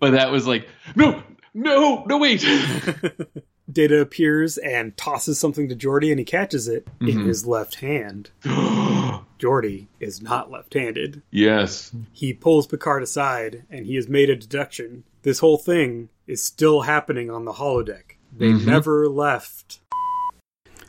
but that was like, no, no, no, wait. Data appears and tosses something to Geordi, and he catches it in Mhm. his left hand. Geordi is not left-handed. yes. He pulls Picard aside, and he has made a deduction. This whole thing is still happening on the holodeck. They Mhm. never left.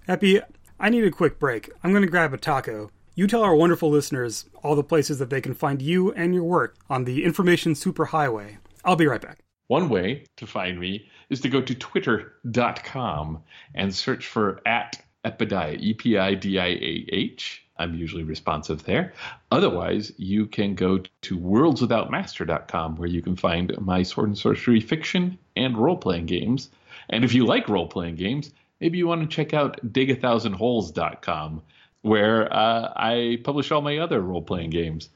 Happy, I need a quick break. I'm going to grab a taco. You tell our wonderful listeners all the places that they can find you and your work on the information superhighway. I'll be right back. One way to find me is to go to twitter.com and search for at Epidiah, E P I D I A H. I'm usually responsive there. Otherwise, you can go to worldswithoutmaster.com where you can find my sword and sorcery fiction and role playing games. And if you like role playing games, maybe you want to check out digathousandholes.com where uh, I publish all my other role playing games.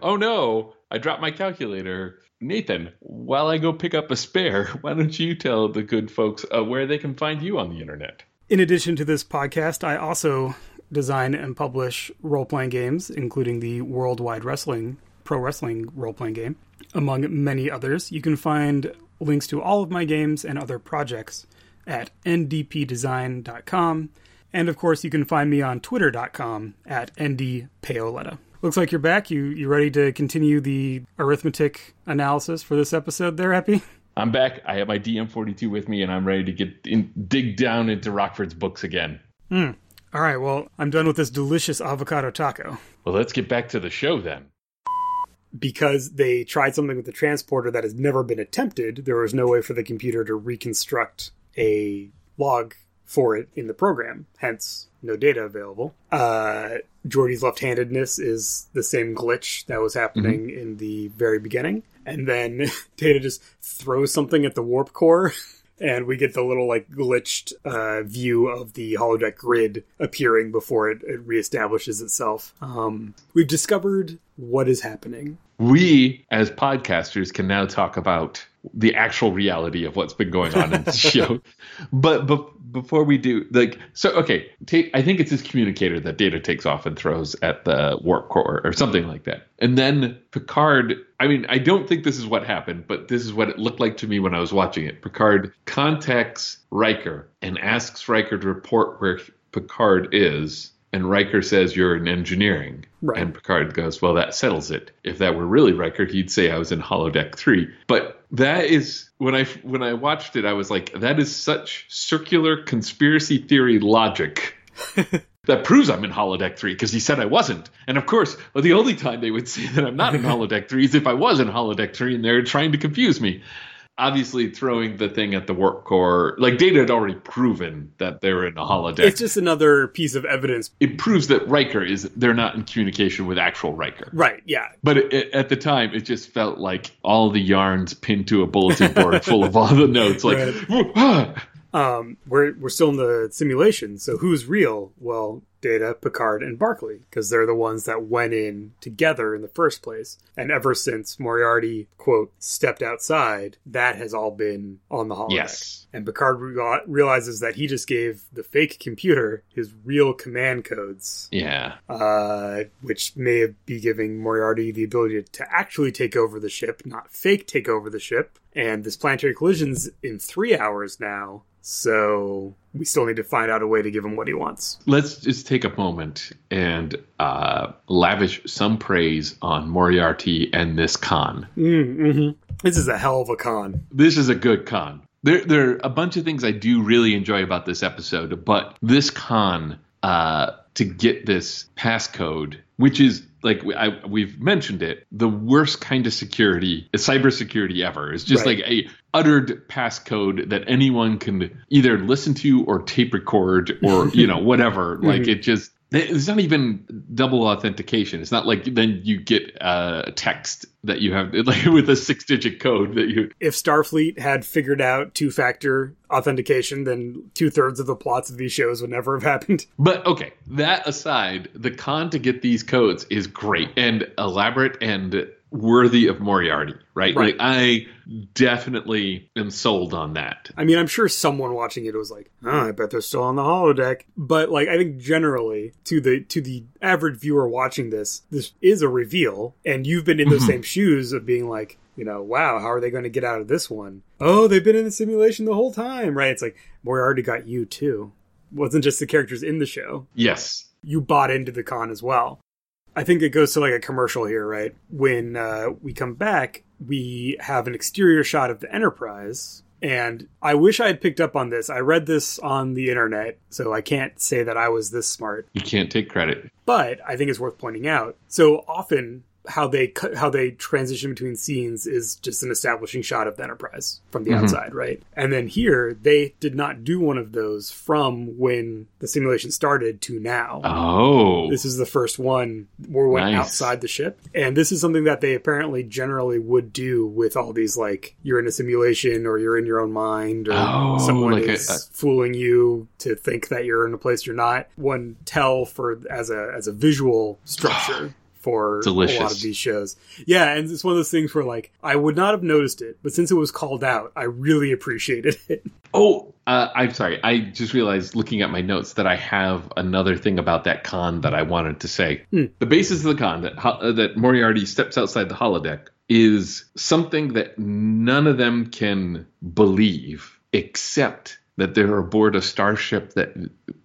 Oh no, I dropped my calculator. Nathan, while I go pick up a spare, why don't you tell the good folks uh, where they can find you on the internet? In addition to this podcast, I also design and publish role playing games, including the Worldwide Wrestling Pro Wrestling role playing game, among many others. You can find links to all of my games and other projects at ndpdesign.com. And of course, you can find me on twitter.com at ndpaoletta. Looks like you're back. You you ready to continue the arithmetic analysis for this episode there, Epi? I'm back. I have my DM42 with me, and I'm ready to get in, dig down into Rockford's books again. Hmm. All right, well, I'm done with this delicious avocado taco. Well, let's get back to the show then. because they tried something with the transporter that has never been attempted, there was no way for the computer to reconstruct a log for it in the program. Hence, no data available. Uh, Geordi's left-handedness is the same glitch that was happening in the very beginning, and then Data just throws something at the warp core. And we get the little like glitched uh, view of the holodeck grid appearing before it, it reestablishes itself. Um, we've discovered what is happening. We, as podcasters, can now talk about the actual reality of what's been going on in the show. But, but before we do, like, so okay, take, I think it's this communicator that Data takes off and throws at the warp core or something like that. And then Picard, I mean, I don't think this is what happened, but this is what it looked like to me when I was watching it. Picard contacts Riker and asks Riker to report where Picard is. And Riker says, You're in engineering. Right. And Picard goes, Well, that settles it. If that were really Riker, he'd say I was in holodeck three. But that is when I when I watched it, I was like, that is such circular conspiracy theory logic. that proves I'm in holodeck three because he said I wasn't. And of course, well, the only time they would say that I'm not in holodeck three is if I was in holodeck three and they're trying to confuse me. Obviously, throwing the thing at the warp core, like Data had already proven that they were in a holodeck. It's just another piece of evidence. it proves that Riker is they're not in communication with actual Riker. Right, yeah. But it, it- at the time, it just felt like all the yarns pinned to a bulletin board full of all the notes. Like, "Ah." Um, we're we're still in the simulation, so who's real? Well, Data, Picard, and Barclay, because they're the ones that went in together in the first place. And ever since Moriarty quote stepped outside, that has all been on the holodeck. yes, And Picard re- realizes that he just gave the fake computer his real command codes, yeah, uh, which may be giving Moriarty the ability to actually take over the ship, not fake take over the ship. And this planetary collision's in three hours now, so we still need to find out a way to give him what he wants. let's just take a moment and uh, lavish some praise on Moriarty and this con. Mm-hmm. This is a hell of a con. This is a good con. There, there are a bunch of things I do really enjoy about this episode, but this con uh, to get this passcode, which is like I, we've mentioned it, the worst kind of security, cybersecurity ever, is just Right. like a uttered passcode that anyone can either listen to or tape record or you know whatever. Like mm-hmm. it just. It's not even double authentication. It's not like then you get uh, a text that you have like with a six-digit code that you If Starfleet had figured out two factor authentication, then two thirds of the plots of these shows would never have happened. But okay, that aside, the con to get these codes is great and elaborate and worthy of Moriarty, right? Right. Like I definitely am sold on that. I mean, I'm sure someone watching it was like, oh, I bet they're still on the holodeck. But like, I think generally to the to the average viewer watching this, this is a reveal, and you've been in those Mhm. same shoes of being like, you know, wow, how are they going to get out of this one? Oh, they've been in the simulation the whole time, right? It's like we already got you too. wasn't just the characters in the show. Yes. You bought into the con as well. I think it goes to like a commercial here, right? When uh, we come back, we have an exterior shot of the Enterprise. And I wish I had picked up on this. I read this on the internet, so I can't say that I was this smart. You can't take credit. But I think it's worth pointing out. So often, how they cut, how they transition between scenes is just an establishing shot of the Enterprise from the Mhm. outside, right? And then here, they did not do one of those from when the simulation started to now. Oh. This is the first one where we went Nice. outside the ship. And this is something that they apparently generally would do with all these like you're in a simulation or you're in your own mind or Oh, someone like a- is a- fooling you to think that you're in a place you're not. One tell for as a as a visual structure. For a lot Delicious. of these shows. Yeah, and it's one of those things where like I would not have noticed it, but since it was called out, I really appreciated it. Oh, uh, I'm sorry. I just realized looking at my notes that I have another thing about that con that I wanted to say. Hmm. The basis of the con that uh, that Moriarty steps outside the holodeck is something that none of them can believe, except that they're aboard a starship that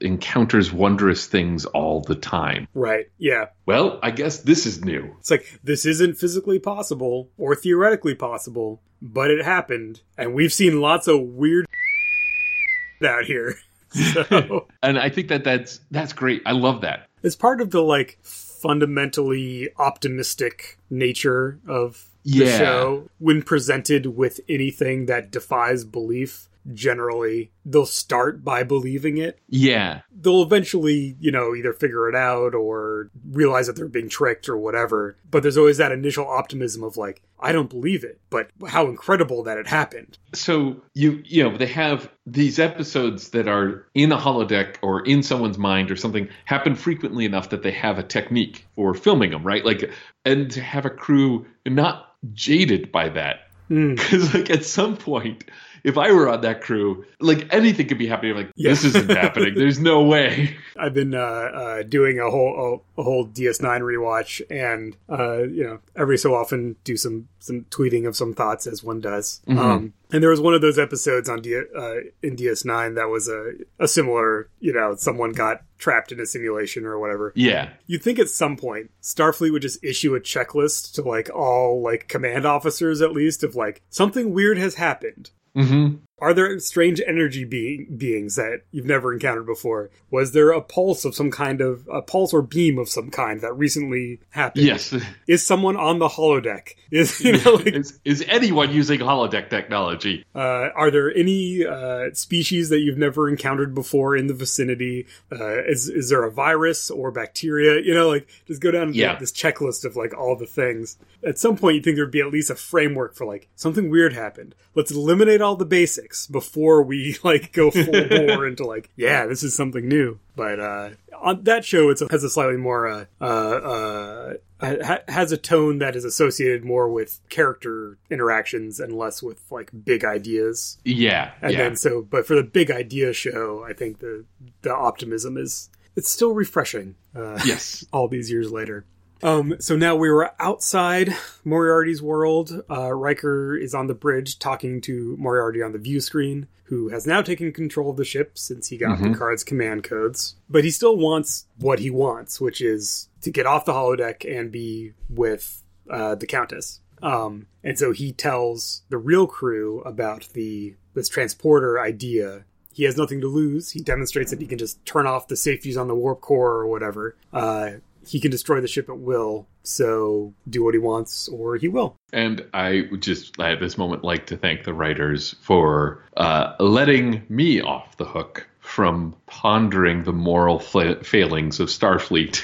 encounters wondrous things all the time. right. Yeah. Well, I guess this is new. It's like this isn't physically possible or theoretically possible, but it happened, and we've seen lots of weird out here. So And I think that that's that's great. I love that. it's part of the like fundamentally optimistic nature of the Yeah. show when presented with anything that defies belief. Generally, they'll start by believing it. Yeah. they'll eventually, you know, either figure it out or realize that they're being tricked or whatever. But there's always that initial optimism of like, I don't believe it, but how incredible that it happened. so you you know they have these episodes that are in a holodeck or in someone's mind or something happen frequently enough that they have a technique for filming them right like and to have a crew not jaded by that Hmm. because like at some point if i were on that crew like anything could be happening I'm like this isn't happening there's no way I've been uh, uh, doing a whole a, a whole DS9 rewatch, and uh, you know, every so often do some some tweeting of some thoughts as one does. Mhm. Um, and there was one of those episodes on D- uh, in DS9 that was a a similar, you know, someone got trapped in a simulation or whatever. yeah You'd think at some point Starfleet would just issue a checklist to like all like command officers at least of like something weird has happened. Mm-hmm Are there strange energy being, beings that you've never encountered before? Was there a pulse of some kind of a pulse or beam of some kind that recently happened? yes Is someone on the holodeck? Is you know like is, is anyone using holodeck technology Uh, are there any uh, species that you've never encountered before in the vicinity? Uh, is is there a virus or bacteria? You know, like just go down Yeah. this checklist of like all the things. At some point, you think there'd be at least a framework for like something weird happened. Let's eliminate all the basics before we like go full bore into like, yeah, this is something new. But uh, on that show, it has a slightly more uh, uh, uh, ha- has a tone that is associated more with character interactions and less with like big ideas. yeah And yeah then so, but for the big idea show, I think the the optimism is it's still refreshing. Uh, yes all these years later. Um, so now we were outside Moriarty's world. Uh, Riker is on the bridge talking to Moriarty on the view screen, who has now taken control of the ship since he got Mhm. Picard's command codes. But he still wants what he wants, which is to get off the holodeck and be with uh, the Countess. Um, and so he tells the real crew about the this transporter idea. He has nothing to lose. He demonstrates that he can just turn off the safeties on the warp core or whatever. Uh, he can destroy the ship at will. So do what he wants, or he will. And I would just at this moment like to thank the writers for uh, letting me off the hook from pondering the moral fa- failings of Starfleet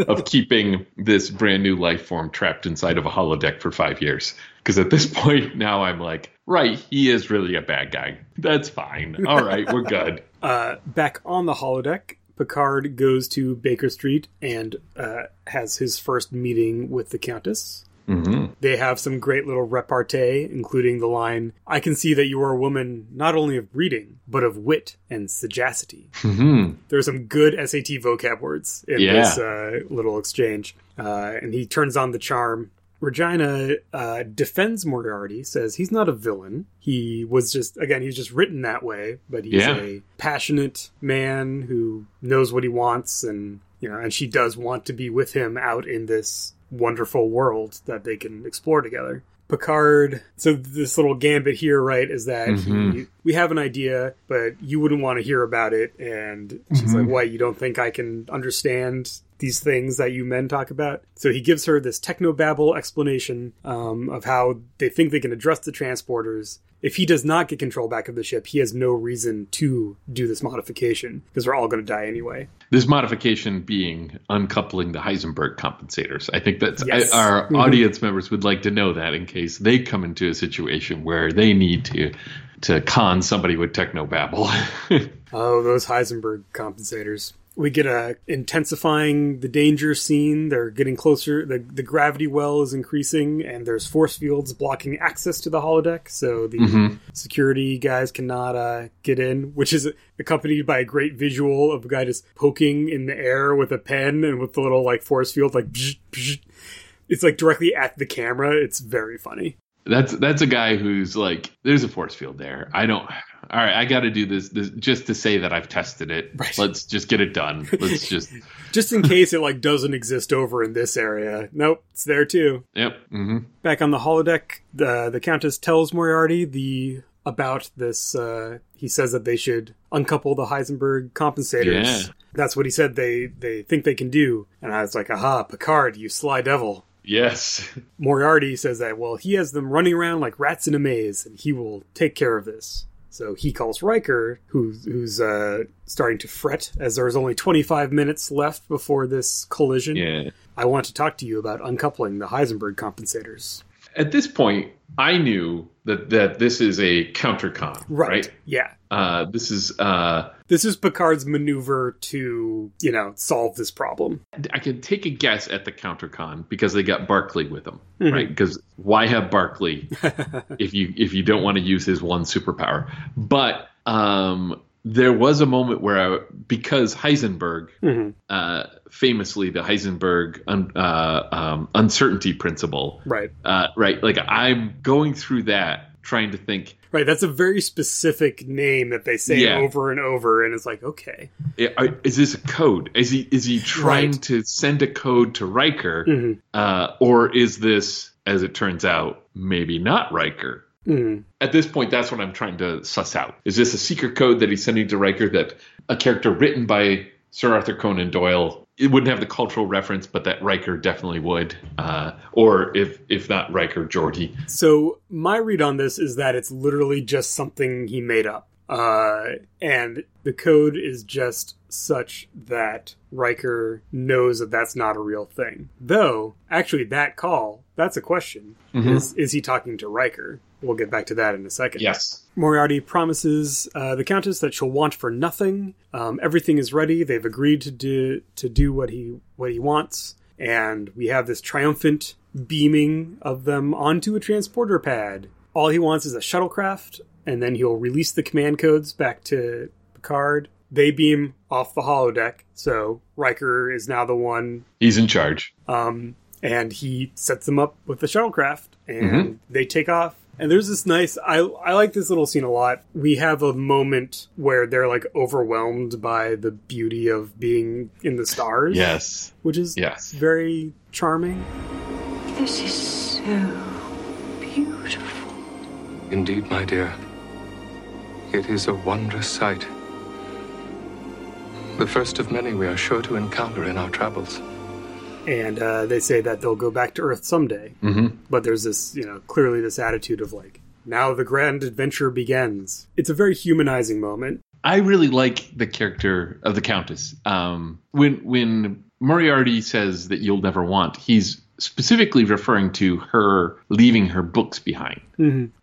of keeping this brand new life form trapped inside of a holodeck for five years. Because at this point now I'm like, right, he is really a bad guy. That's fine. All right, we're good. Uh, back on the holodeck, Picard goes to Baker Street and uh, has his first meeting with the Countess. hmm They have some great little repartee, including the line, I can see that you are a woman not only of breeding, but of wit and sagacity. hmm There's some good SAT vocab words in Yeah. this uh, little exchange. Uh, and he turns on the charm. Regina uh, defends Moriarty, says he's not a villain. He was just, again, he's just written that way, but he's Yeah. a passionate man who knows what he wants. And, you know, and she does want to be with him out in this wonderful world that they can explore together. Picard. So this little gambit here, right, is that he, Mhm. we have an idea, but you wouldn't want to hear about it. And she's like, "What? You don't think I can understand these things that you men talk about?" So he gives her this technobabble explanation um, of how they think they can address the transporters. If he does not get control back of the ship, he has no reason to do this modification because we're all going to die anyway. This modification being uncoupling the Heisenberg compensators. I think that Yes. our Mhm. audience members would like to know that in case they come into a situation where they need to to con somebody with technobabble. Oh, those Heisenberg compensators. We get a intensifying the danger scene. They're getting closer. The the gravity well is increasing, and there's force fields blocking access to the holodeck, so the Mhm. security guys cannot uh, get in. Which is accompanied by a great visual of a guy just poking in the air with a pen and with the little like force field, like bzz, bzz. it's like directly at the camera. It's very funny. That's that's a guy who's like, there's a force field there. I don't. All right, I got to do this, this just to say that I've tested it. Right. Let's just get it done. Let's just. Just in case it like doesn't exist over in this area. Nope, it's there too. Yep. hmm Back on the holodeck, the the Countess tells Moriarty the about this. Uh, he says that they should uncouple the Heisenberg compensators. Yeah. That's what he said. They they think they can do. And I was like, aha, Picard, you sly devil. Yes. Moriarty says that well, he has them running around like rats in a maze, and he will take care of this. So he calls Riker, who's who's uh, starting to fret as there's only 25 minutes left before this collision. Yeah. I want to talk to you about uncoupling the Heisenberg compensators. At this point, I knew that that this is a countercon. Right. Yeah. Uh, this is. Uh, This is Picard's maneuver to, you know, solve this problem. I can take a guess at the countercon because they got Barclay with them, Mhm. right? Because why have Barclay if you if you don't want to use his one superpower? But um, there was a moment where I, because Heisenberg, Mhm. uh, famously the Heisenberg un, uh, um, uncertainty principle, Right. uh, right? Like I'm going through that, trying to think. Right. That's a very specific name that they say Yeah. over and over, and it's like, okay. Is this a code? Is he is he trying Right. to send a code to Riker, Mhm. uh, or is this, as it turns out, maybe not Riker? Mhm. At this point, that's what I'm trying to suss out. Is this a secret code that he's sending to Riker that a character written by Sir Arthur Conan Doyle? It wouldn't have the cultural reference, but that Riker definitely would. Uh, or if if not Riker, Geordi. So my read on this is that it's literally just something he made up. Uh, and the code is just such that Riker knows that that's not a real thing. Though, actually, that call, that's a question. Mhm. Is, is he talking to Riker? We'll get back to that in a second. Yes. Moriarty promises uh, the Countess that she'll want for nothing. Um, everything is ready. They've agreed to do to do what he what he wants, and we have this triumphant beaming of them onto a transporter pad. All he wants is a shuttlecraft, and then he'll release the command codes back to Picard. They beam off the holodeck, so Riker is now the one He's in charge. um, and he sets them up with the shuttlecraft, and they take off. And there's this nice. I I like this little scene a lot. We have a moment where they're like overwhelmed by the beauty of being in the stars. Yes. which is Yes. very charming. This is so beautiful. Indeed, my dear. It is a wondrous sight. The first of many we are sure to encounter in our travels. And uh, they say that they'll go back to Earth someday. hmm But there's this, you know, clearly this attitude of like, now the grand adventure begins. It's a very humanizing moment. I really like the character of the Countess. Um, when when Moriarty says that you'll never want, he's specifically referring to her leaving her books behind.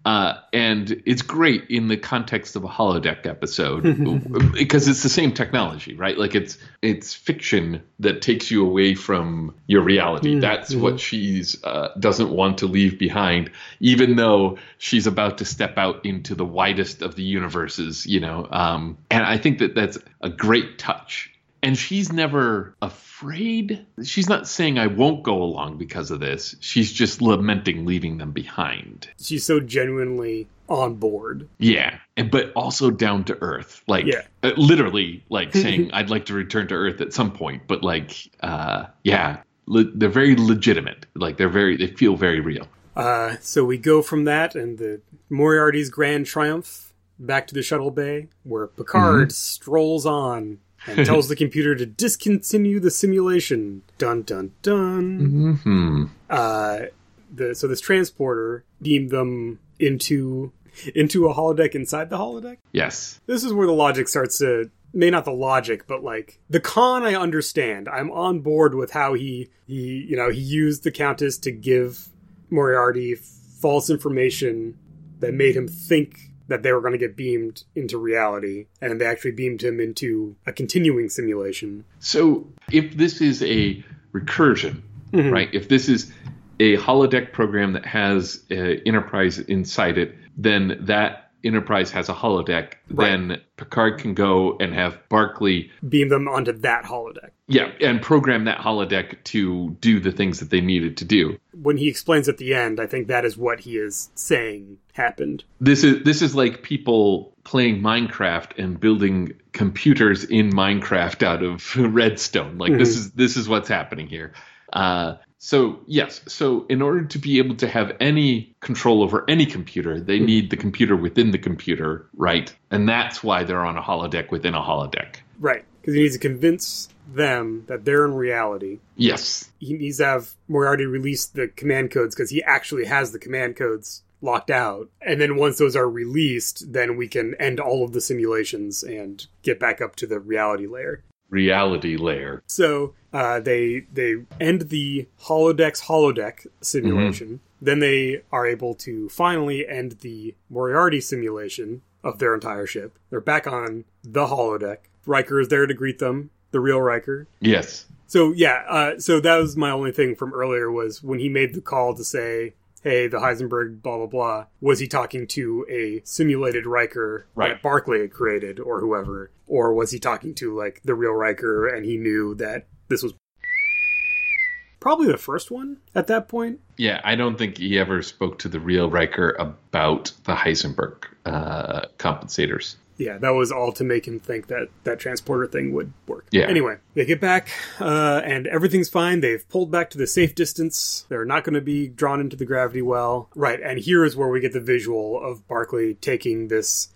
Uh, and it's great in the context of a holodeck episode because it's the same technology, right? Like it's it's fiction that takes you away from your reality. That's what she's uh, doesn't want to leave behind, even though she's about to step out into the widest of the universes. You know, um, and I think that that's a great touch and she's never afraid. She's not saying I won't go along because of this. She's just lamenting leaving them behind. She's so genuinely on board. Yeah, and but also down to earth. Like Yeah. uh, literally like saying I'd like to return to earth at some point, but like uh yeah, le- they're very legitimate. Like they're very they feel very real. Uh, so we go from that and the Moriarty's grand triumph back to the shuttle bay, where Picard strolls on and tells the computer to discontinue the simulation. Dun dun dun. Hmm. Uh, the so this transporter beamed them into into a holodeck inside the holodeck. Yes. This is where the logic starts to may not the logic, but like the con I understand. I'm on board with how he he you know he used the Countess to give Moriarty false information that made him think that they were going to get beamed into reality, and they actually beamed him into a continuing simulation. So if this is a recursion, right? If this is a holodeck program that has uh, Enterprise inside it, then that Enterprise has a holodeck. Then Picard can go and have Barclay, Beam them onto that holodeck. Yeah, and program that holodeck to do the things that they needed to do. When he explains at the end, I think that is what he is saying happened. This is this is like people playing Minecraft and building computers in Minecraft out of redstone. Like this is this is what's happening here. Uh, so yes, so in order to be able to have any control over any computer, they need the computer within the computer, right? And that's why they're on a holodeck within a holodeck. Right. Because he needs to convince them that they're in reality. Yes. He needs to have Moriarty release the command codes because he actually has the command codes locked out. And then once those are released, then we can end all of the simulations and get back up to the reality layer. Reality layer. So uh, they they end the holodeck's holodeck simulation. Then they are able to finally end the Moriarty simulation of their entire ship. They're back on the holodeck. Riker is there to greet them, the real Riker. Yes. So yeah, uh, so that was my only thing from earlier was when he made the call to say, "Hey, the Heisenberg, blah blah blah." Was he talking to a simulated Riker Right. that Barclay had created, or whoever, or was he talking to like the real Riker and he knew that this was probably the first one at that point? Yeah, I don't think he ever spoke to the real Riker about the Heisenberg uh, compensators. Yeah, that was all to make him think that that transporter thing would work. Yeah. Anyway, they get back, uh, and everything's fine. They've pulled back to the safe distance. They're not going to be drawn into the gravity well. Right, and here is where we get the visual of Barclay taking this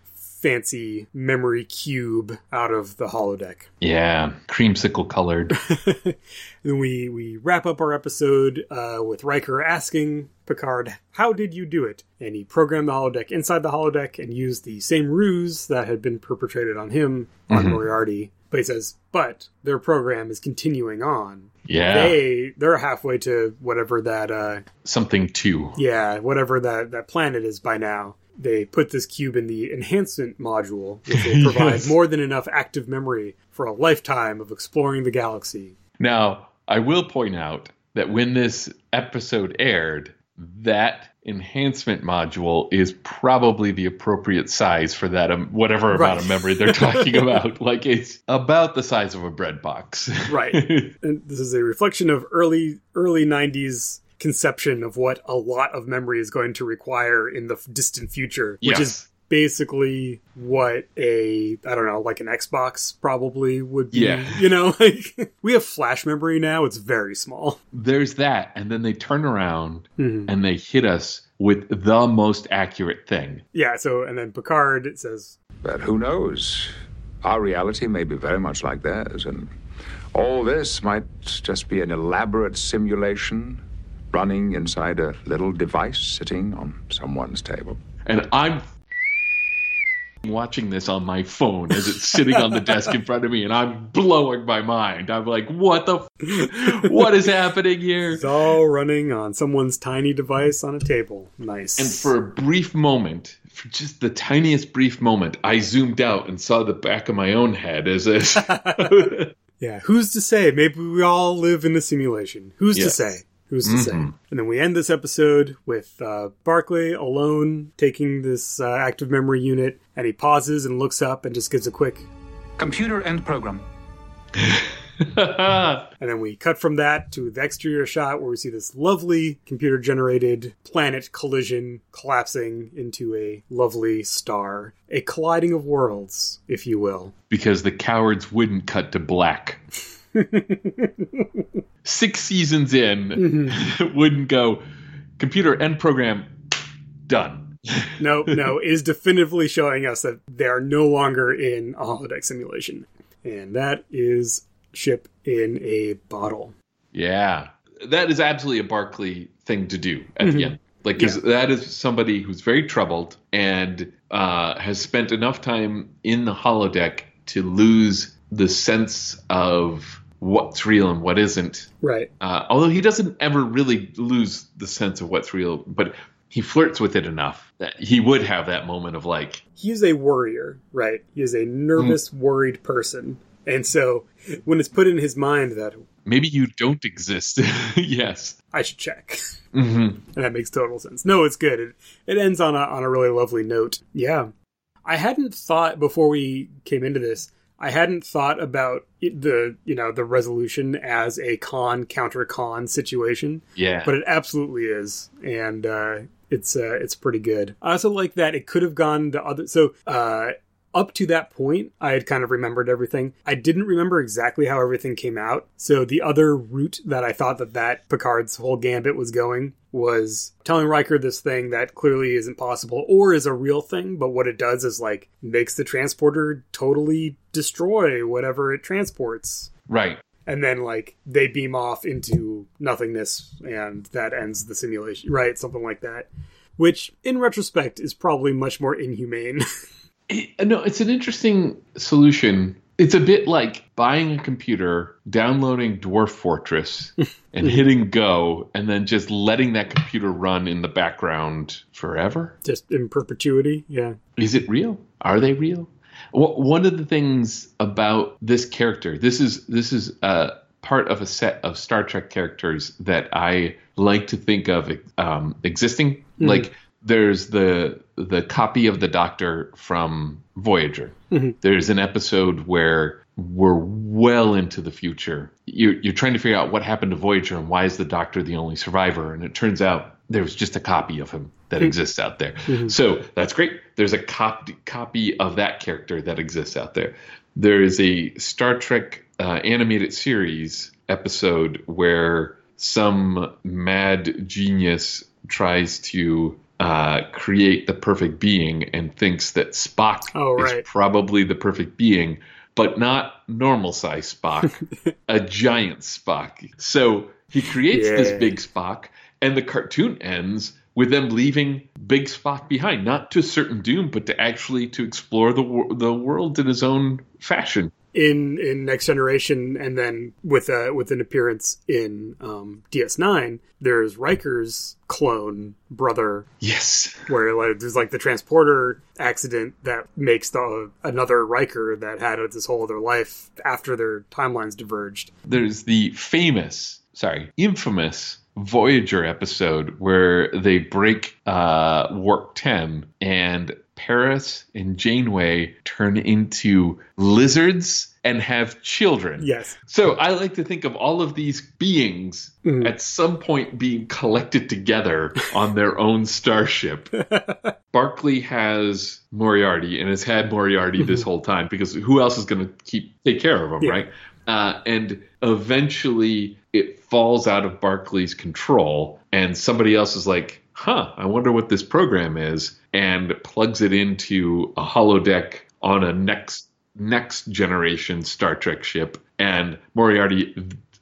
fancy memory cube out of the holodeck. Yeah, creamsicle colored. Then we we wrap up our episode uh, with Riker asking Picard, "How did you do it?" And he programmed the holodeck inside the holodeck and used the same ruse that had been perpetrated on him on Moriarty. But he says, "But their program is continuing on. Yeah, They they're halfway to whatever that uh, something too. yeah whatever that that planet is by now." They put this cube in the enhancement module, which will provide Yes. more than enough active memory for a lifetime of exploring the galaxy. Now, I will point out that when this episode aired, that enhancement module is probably the appropriate size for that um, whatever amount of memory they're talking about. Like it's about the size of a bread box. Right. and this is a reflection of early early 90s conception of what a lot of memory is going to require in the distant future which Yes. is basically what a i don't know like an xbox probably would be Yeah. you know like we have flash memory now it's very small There's that, and then they turn around Mhm. and they hit us with the most accurate thing. yeah so and then picard says But who knows? Our reality may be very much like theirs, and all this might just be an elaborate simulation running inside a little device sitting on someone's table. And I'm watching this on my phone as it's sitting on the desk in front of me, and I'm blowing my mind. I'm like, what the, f- what is happening here? It's all running on someone's tiny device on a table. Nice. And for a brief moment, for just the tiniest brief moment, I zoomed out and saw the back of my own head as this. yeah, who's to say? Maybe we all live in a simulation. Who's to say? Who's to say? And then we end this episode with uh, Barclay alone taking this uh, active memory unit, and he pauses and looks up and just gives a quick. Computer end program. And then we cut from that to the exterior shot where we see this lovely computer generated planet collision collapsing into a lovely star. A colliding of worlds, if you will. because the cowards wouldn't cut to black. Six seasons in, wouldn't go. Computer end program done. No, no, is definitively showing us that they are no longer in a holodeck simulation. And that is ship in a bottle. Yeah, that is absolutely a Barclay thing to do at the end. Like, 'cause that is somebody who's very troubled and uh, has spent enough time in the holodeck to lose the sense of what's real and what isn't. Right. Uh, although he doesn't ever really lose the sense of what's real, but he flirts with it enough that he would have that moment of like, He is a worrier, right? He is a nervous, worried person. And so when it's put in his mind that maybe you don't exist. yes. I should check. Mm-hmm. and that makes total sense. No, it's good. It, it ends on a on a really lovely note. Yeah, I hadn't thought before we came into this. I hadn't thought about the you know the resolution as a con counter con situation, Yeah. but it absolutely is, and uh, it's uh, it's pretty good. I also like that it could have gone the other. So uh, up to that point, I had kind of remembered everything. I didn't remember exactly how everything came out. So the other route that I thought that that Picard's whole gambit was going was telling Riker this thing that clearly isn't possible or is a real thing, but what it does is like makes the transporter totally destroy whatever it transports right. and then like they beam off into nothingness and that ends the simulation right something like that which in retrospect is probably much more inhumane It- no, it's an interesting solution. It's a bit like buying a computer, downloading Dwarf Fortress, and hitting go, and then just letting that computer run in the background forever. just in perpetuity yeah Is it real? Are they real? Wh- One of the things about this character, this is this is uh, part of a set of Star Trek characters that I like to think of um, existing. Like there's the the copy of the Doctor from Voyager. Mm-hmm. There's an episode where we're well into the future. You're, you're trying to figure out what happened to Voyager and why is the Doctor the only survivor, and it turns out there was just a copy of him that mm-hmm. exists out there. Mm-hmm. So that's great. There's a cop- copy of that character that exists out there. There is a Star Trek uh, animated series episode where some mad genius tries to uh, create the perfect being and thinks that Spock Oh, is probably the perfect being, but not normal size Spock, a giant Spock. So he creates this big Spock, and the cartoon ends with them leaving Big Spock behind, not to certain doom, but to actually to explore the the world in his own fashion. In in next generation and then with a with an appearance in um ds9 there's riker's clone brother. Yes, where like there's like the transporter accident that makes the another riker that had this whole other life after their timelines diverged. There's the famous, sorry, infamous Voyager episode where they break uh, warp 10 and Paris and Janeway turn into lizards and have children. yes So I like to think of all of these beings at some point being collected together on their own starship. Barclay has Moriarty and has had Moriarty this whole time because who else is going to keep take care of him, Yeah. right? Uh, and eventually it falls out of Barclay's control, and somebody else is like, "Huh, I wonder what this program is," and plugs it into a holodeck on a next next generation Star Trek ship, and Moriarty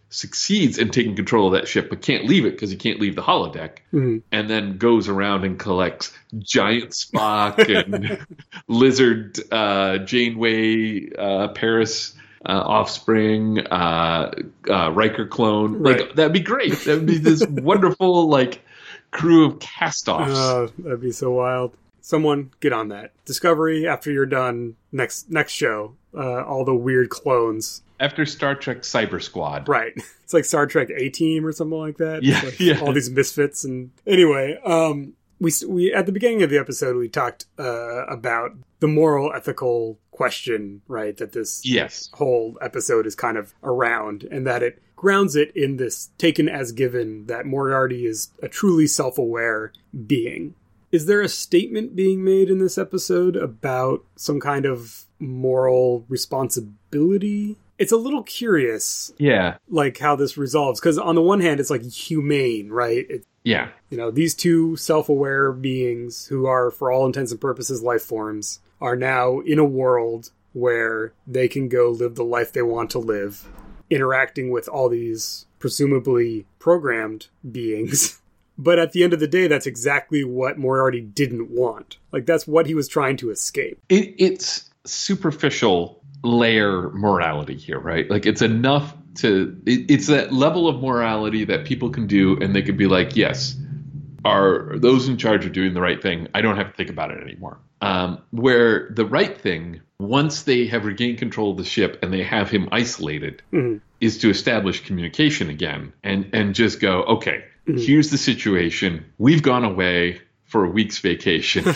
succeeds in taking control of that ship, but can't leave it because he can't leave the holodeck, Mhm. and then goes around and collects giant Spock and lizard uh, Janeway, uh, Paris. Uh, offspring, uh, uh, Riker clone, like that'd be great. That would be this wonderful like crew of cast-offs. Oh, that'd be so wild. Someone get on that. Discovery after you're done next next show. Uh, all the weird clones. After Star Trek Cyber Squad, Right. It's like Star Trek A Team or something like that. Yeah, like yeah. All these misfits and anyway, um, we we at the beginning of the episode we talked uh, about the moral ethical question, right? That this Yes. whole episode is kind of around, and that it grounds it in this taken as given that Moriarty is a truly self aware being. Is there a statement being made in this episode about some kind of moral responsibility? It's a little curious, Yeah. like how this resolves, because on the one hand, it's like humane, right? It, Yeah. you know, these two self aware beings who are, for all intents and purposes, life forms are now in a world where they can go live the life they want to live, interacting with all these presumably programmed beings. But at the end of the day, that's exactly what Moriarty didn't want. Like, that's what he was trying to escape. It, it's superficial layer morality here, right? Like it's enough to it, it's that level of morality that people can do and they could be like, yes, are those in charge are doing the right thing? I don't have to think about it anymore. Um, where the right thing, once they have regained control of the ship and they have him isolated, Mhm. is to establish communication again and and just go, okay, Mm-hmm. here's the situation. We've gone away for a week's vacation.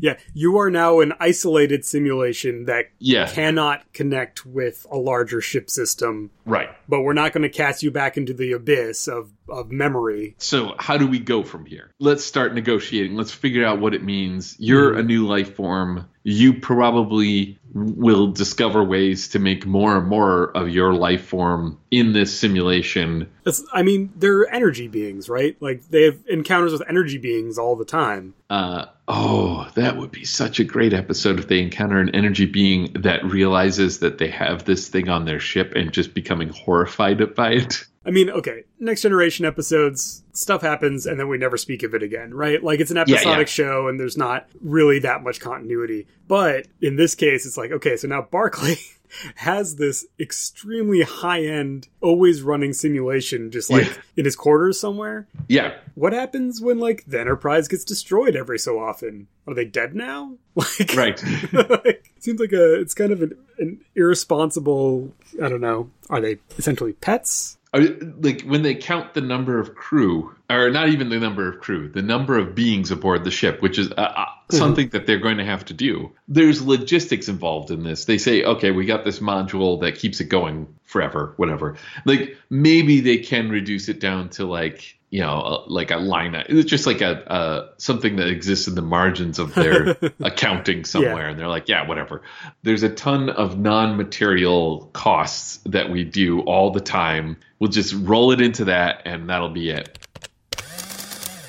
Yeah, you are now an isolated simulation that yeah, cannot connect with a larger ship system right. but we're not going to cast you back into the abyss of, of memory. So how do we go from here? Let's start negotiating. Let's figure out what it means. You're a new life form. You probably will discover ways to make more and more of your life form in this simulation. That's, I mean, they're energy beings, right? Like they have encounters with energy beings all the time. Uh, oh, that would be such a great episode if they encounter an energy being that realizes that they have this thing on their ship and just becoming horrified by it. I mean, okay, next generation episodes, stuff happens and then we never speak of it again, right? Like it's an episodic yeah. show and there's not really that much continuity. But in this case, it's like, okay, so now Barclay has this extremely high end, always running simulation just like Yeah. in his quarters somewhere. Yeah, What happens when like the Enterprise gets destroyed every so often? Are they dead now? Like, right. like, seems like a it's kind of an, an irresponsible. I don't know. Are they essentially pets? Like when they count the number of crew, or not even the number of crew, the number of beings aboard the ship, which is uh, uh, something that they're going to have to do. There's logistics involved in this. They say, okay, we got this module that keeps it going forever, whatever. Like maybe they can reduce it down to like you know like a line. It's just like a uh, something that exists in the margins of their accounting somewhere, and they're like, yeah, whatever. There's a ton of non-material costs that we do all the time. We'll just roll it into that, and that'll be it.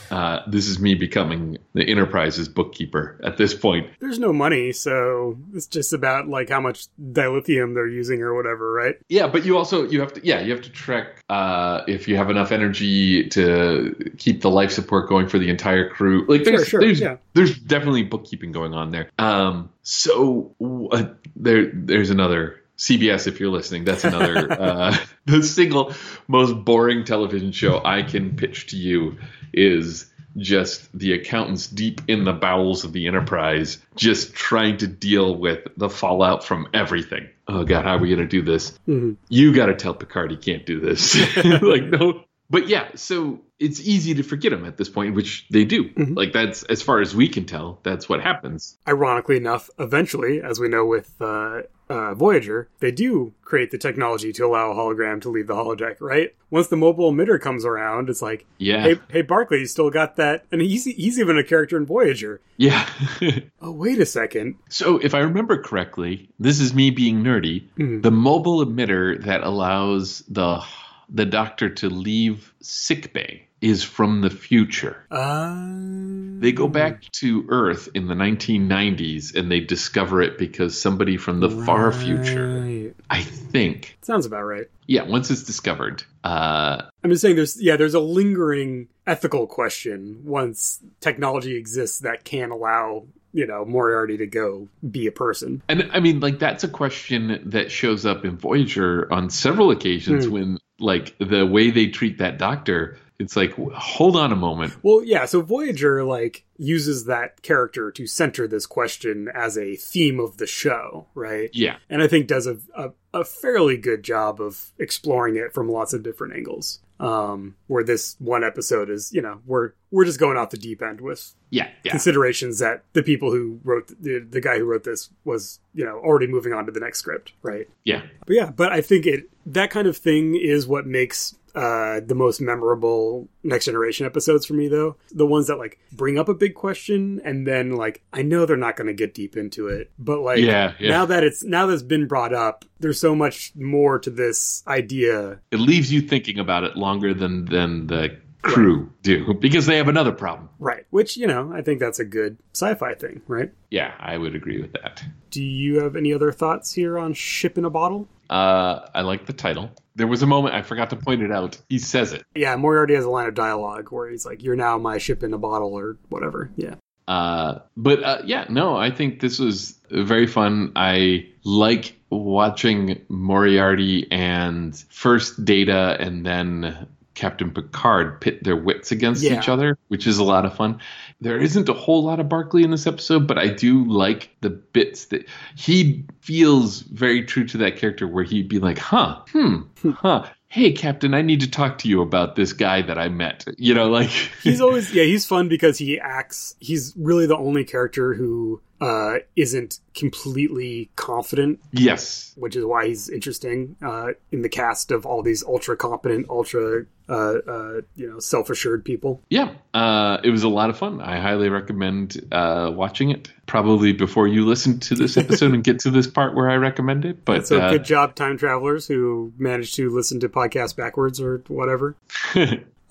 Uh, this is me becoming the enterprise's bookkeeper at this point. There's no money, so it's just about like how much dilithium they're using or whatever, right? Yeah, but you also you have to yeah you have to track uh, if you have enough energy to keep the life support going for the entire crew. Like there's Sure, sure, there's yeah. there's definitely bookkeeping going on there. Um, so uh, there there's another CBS if you're listening. That's another uh, the single most boring television show I can pitch to you is just the accountants deep in the bowels of the enterprise just trying to deal with the fallout from everything. Oh god, how are we going to do this? You got to tell Picard he can't do this. like no but yeah, so it's easy to forget him at this point, which they do. Like that's as far as we can tell, that's what happens. Ironically enough, eventually, as we know with uh, uh, Voyager, they do create the technology to allow a hologram to leave the holodeck, right? Once the mobile emitter comes around, it's like, Yeah. hey, hey, Barclay, you still got that? And he's he's even a character in Voyager. Yeah. Oh, wait a second. so if I remember correctly, this is me being nerdy. The mobile emitter that allows the the doctor to leave sickbay is from the future. Uh, They go back to Earth in the 1990s and they discover it because somebody from the far future. I think. Sounds about right. Yeah, once it's discovered. Uh, I'm just saying there's yeah, there's a lingering ethical question once technology exists that can allow, you know, Moriarty to go be a person. and I mean, like, that's a question that shows up in Voyager on several occasions Hmm. when, like, the way they treat that doctor, it's like, hold on a moment. Well, yeah, so Voyager like uses that character to center this question as a theme of the show, right? Yeah. And I think does a, a, a fairly good job of exploring it from lots of different angles. Um, where this one episode is, you know, we're we're just going off the deep end with Yeah. Yeah. considerations that the people who wrote the, the guy who wrote this was, you know, already moving on to the next script, right? Yeah. But yeah, but I think it that kind of thing is what makes uh, the most memorable next generation episodes for me though the ones that like bring up a big question and then like i know they're not going to get deep into it but like Yeah, yeah. now that it's now that's been brought up there's so much more to this idea It leaves you thinking about it longer than, than the crew do because they have another problem. right which you know i think that's a good sci-fi thing right Yeah, I would agree with that. do you have any other thoughts here on ship in a bottle Uh, I like the title. There was a moment I forgot to point it out. He says it. yeah moriarty has a line of dialogue where he's like you're now my ship in a bottle or whatever yeah Uh, but uh, yeah, no, I think this was very fun. I like watching Moriarty and first Data and then Captain Picard pit their wits against Yeah. each other, which is a lot of fun. There isn't a whole lot of Barclay in this episode, but I do like the bits that he feels very true to that character, where he'd be like, "Huh, hmm, huh." Hey, Captain, I need to talk to you about this guy that I met. You know, like he's always yeah he's fun because he acts he's really the only character who uh isn't completely confident yes, which is why he's interesting uh in the cast of all these ultra competent ultra uh uh you know self-assured people Yeah, uh, it was a lot of fun. I highly recommend uh, watching it. Probably before you listen to this episode and get to this part where I recommend it. But so uh, good job time travelers who managed to listen to podcasts backwards or whatever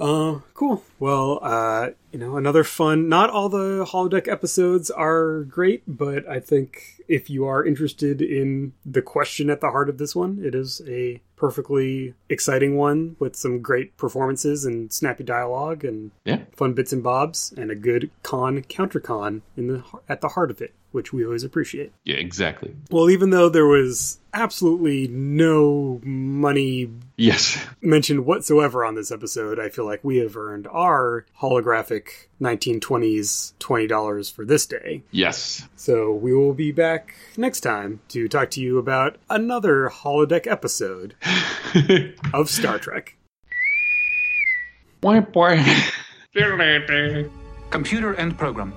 Uh, cool. Well, uh, you know, another fun. Not all the holodeck episodes are great, but I think if you are interested in the question at the heart of this one, it is a perfectly exciting one with some great performances and snappy dialogue and yeah, fun bits and bobs and a good con counter con in the at the heart of it, which we always appreciate. yeah, exactly. Well, even though there was absolutely no money Yes, mentioned whatsoever on this episode, I feel like we have earned our holographic 1920s $20 for this day. yes. So we will be back next time to talk to you about another holodeck episode of Star Trek. Boy, boy. Computer and program.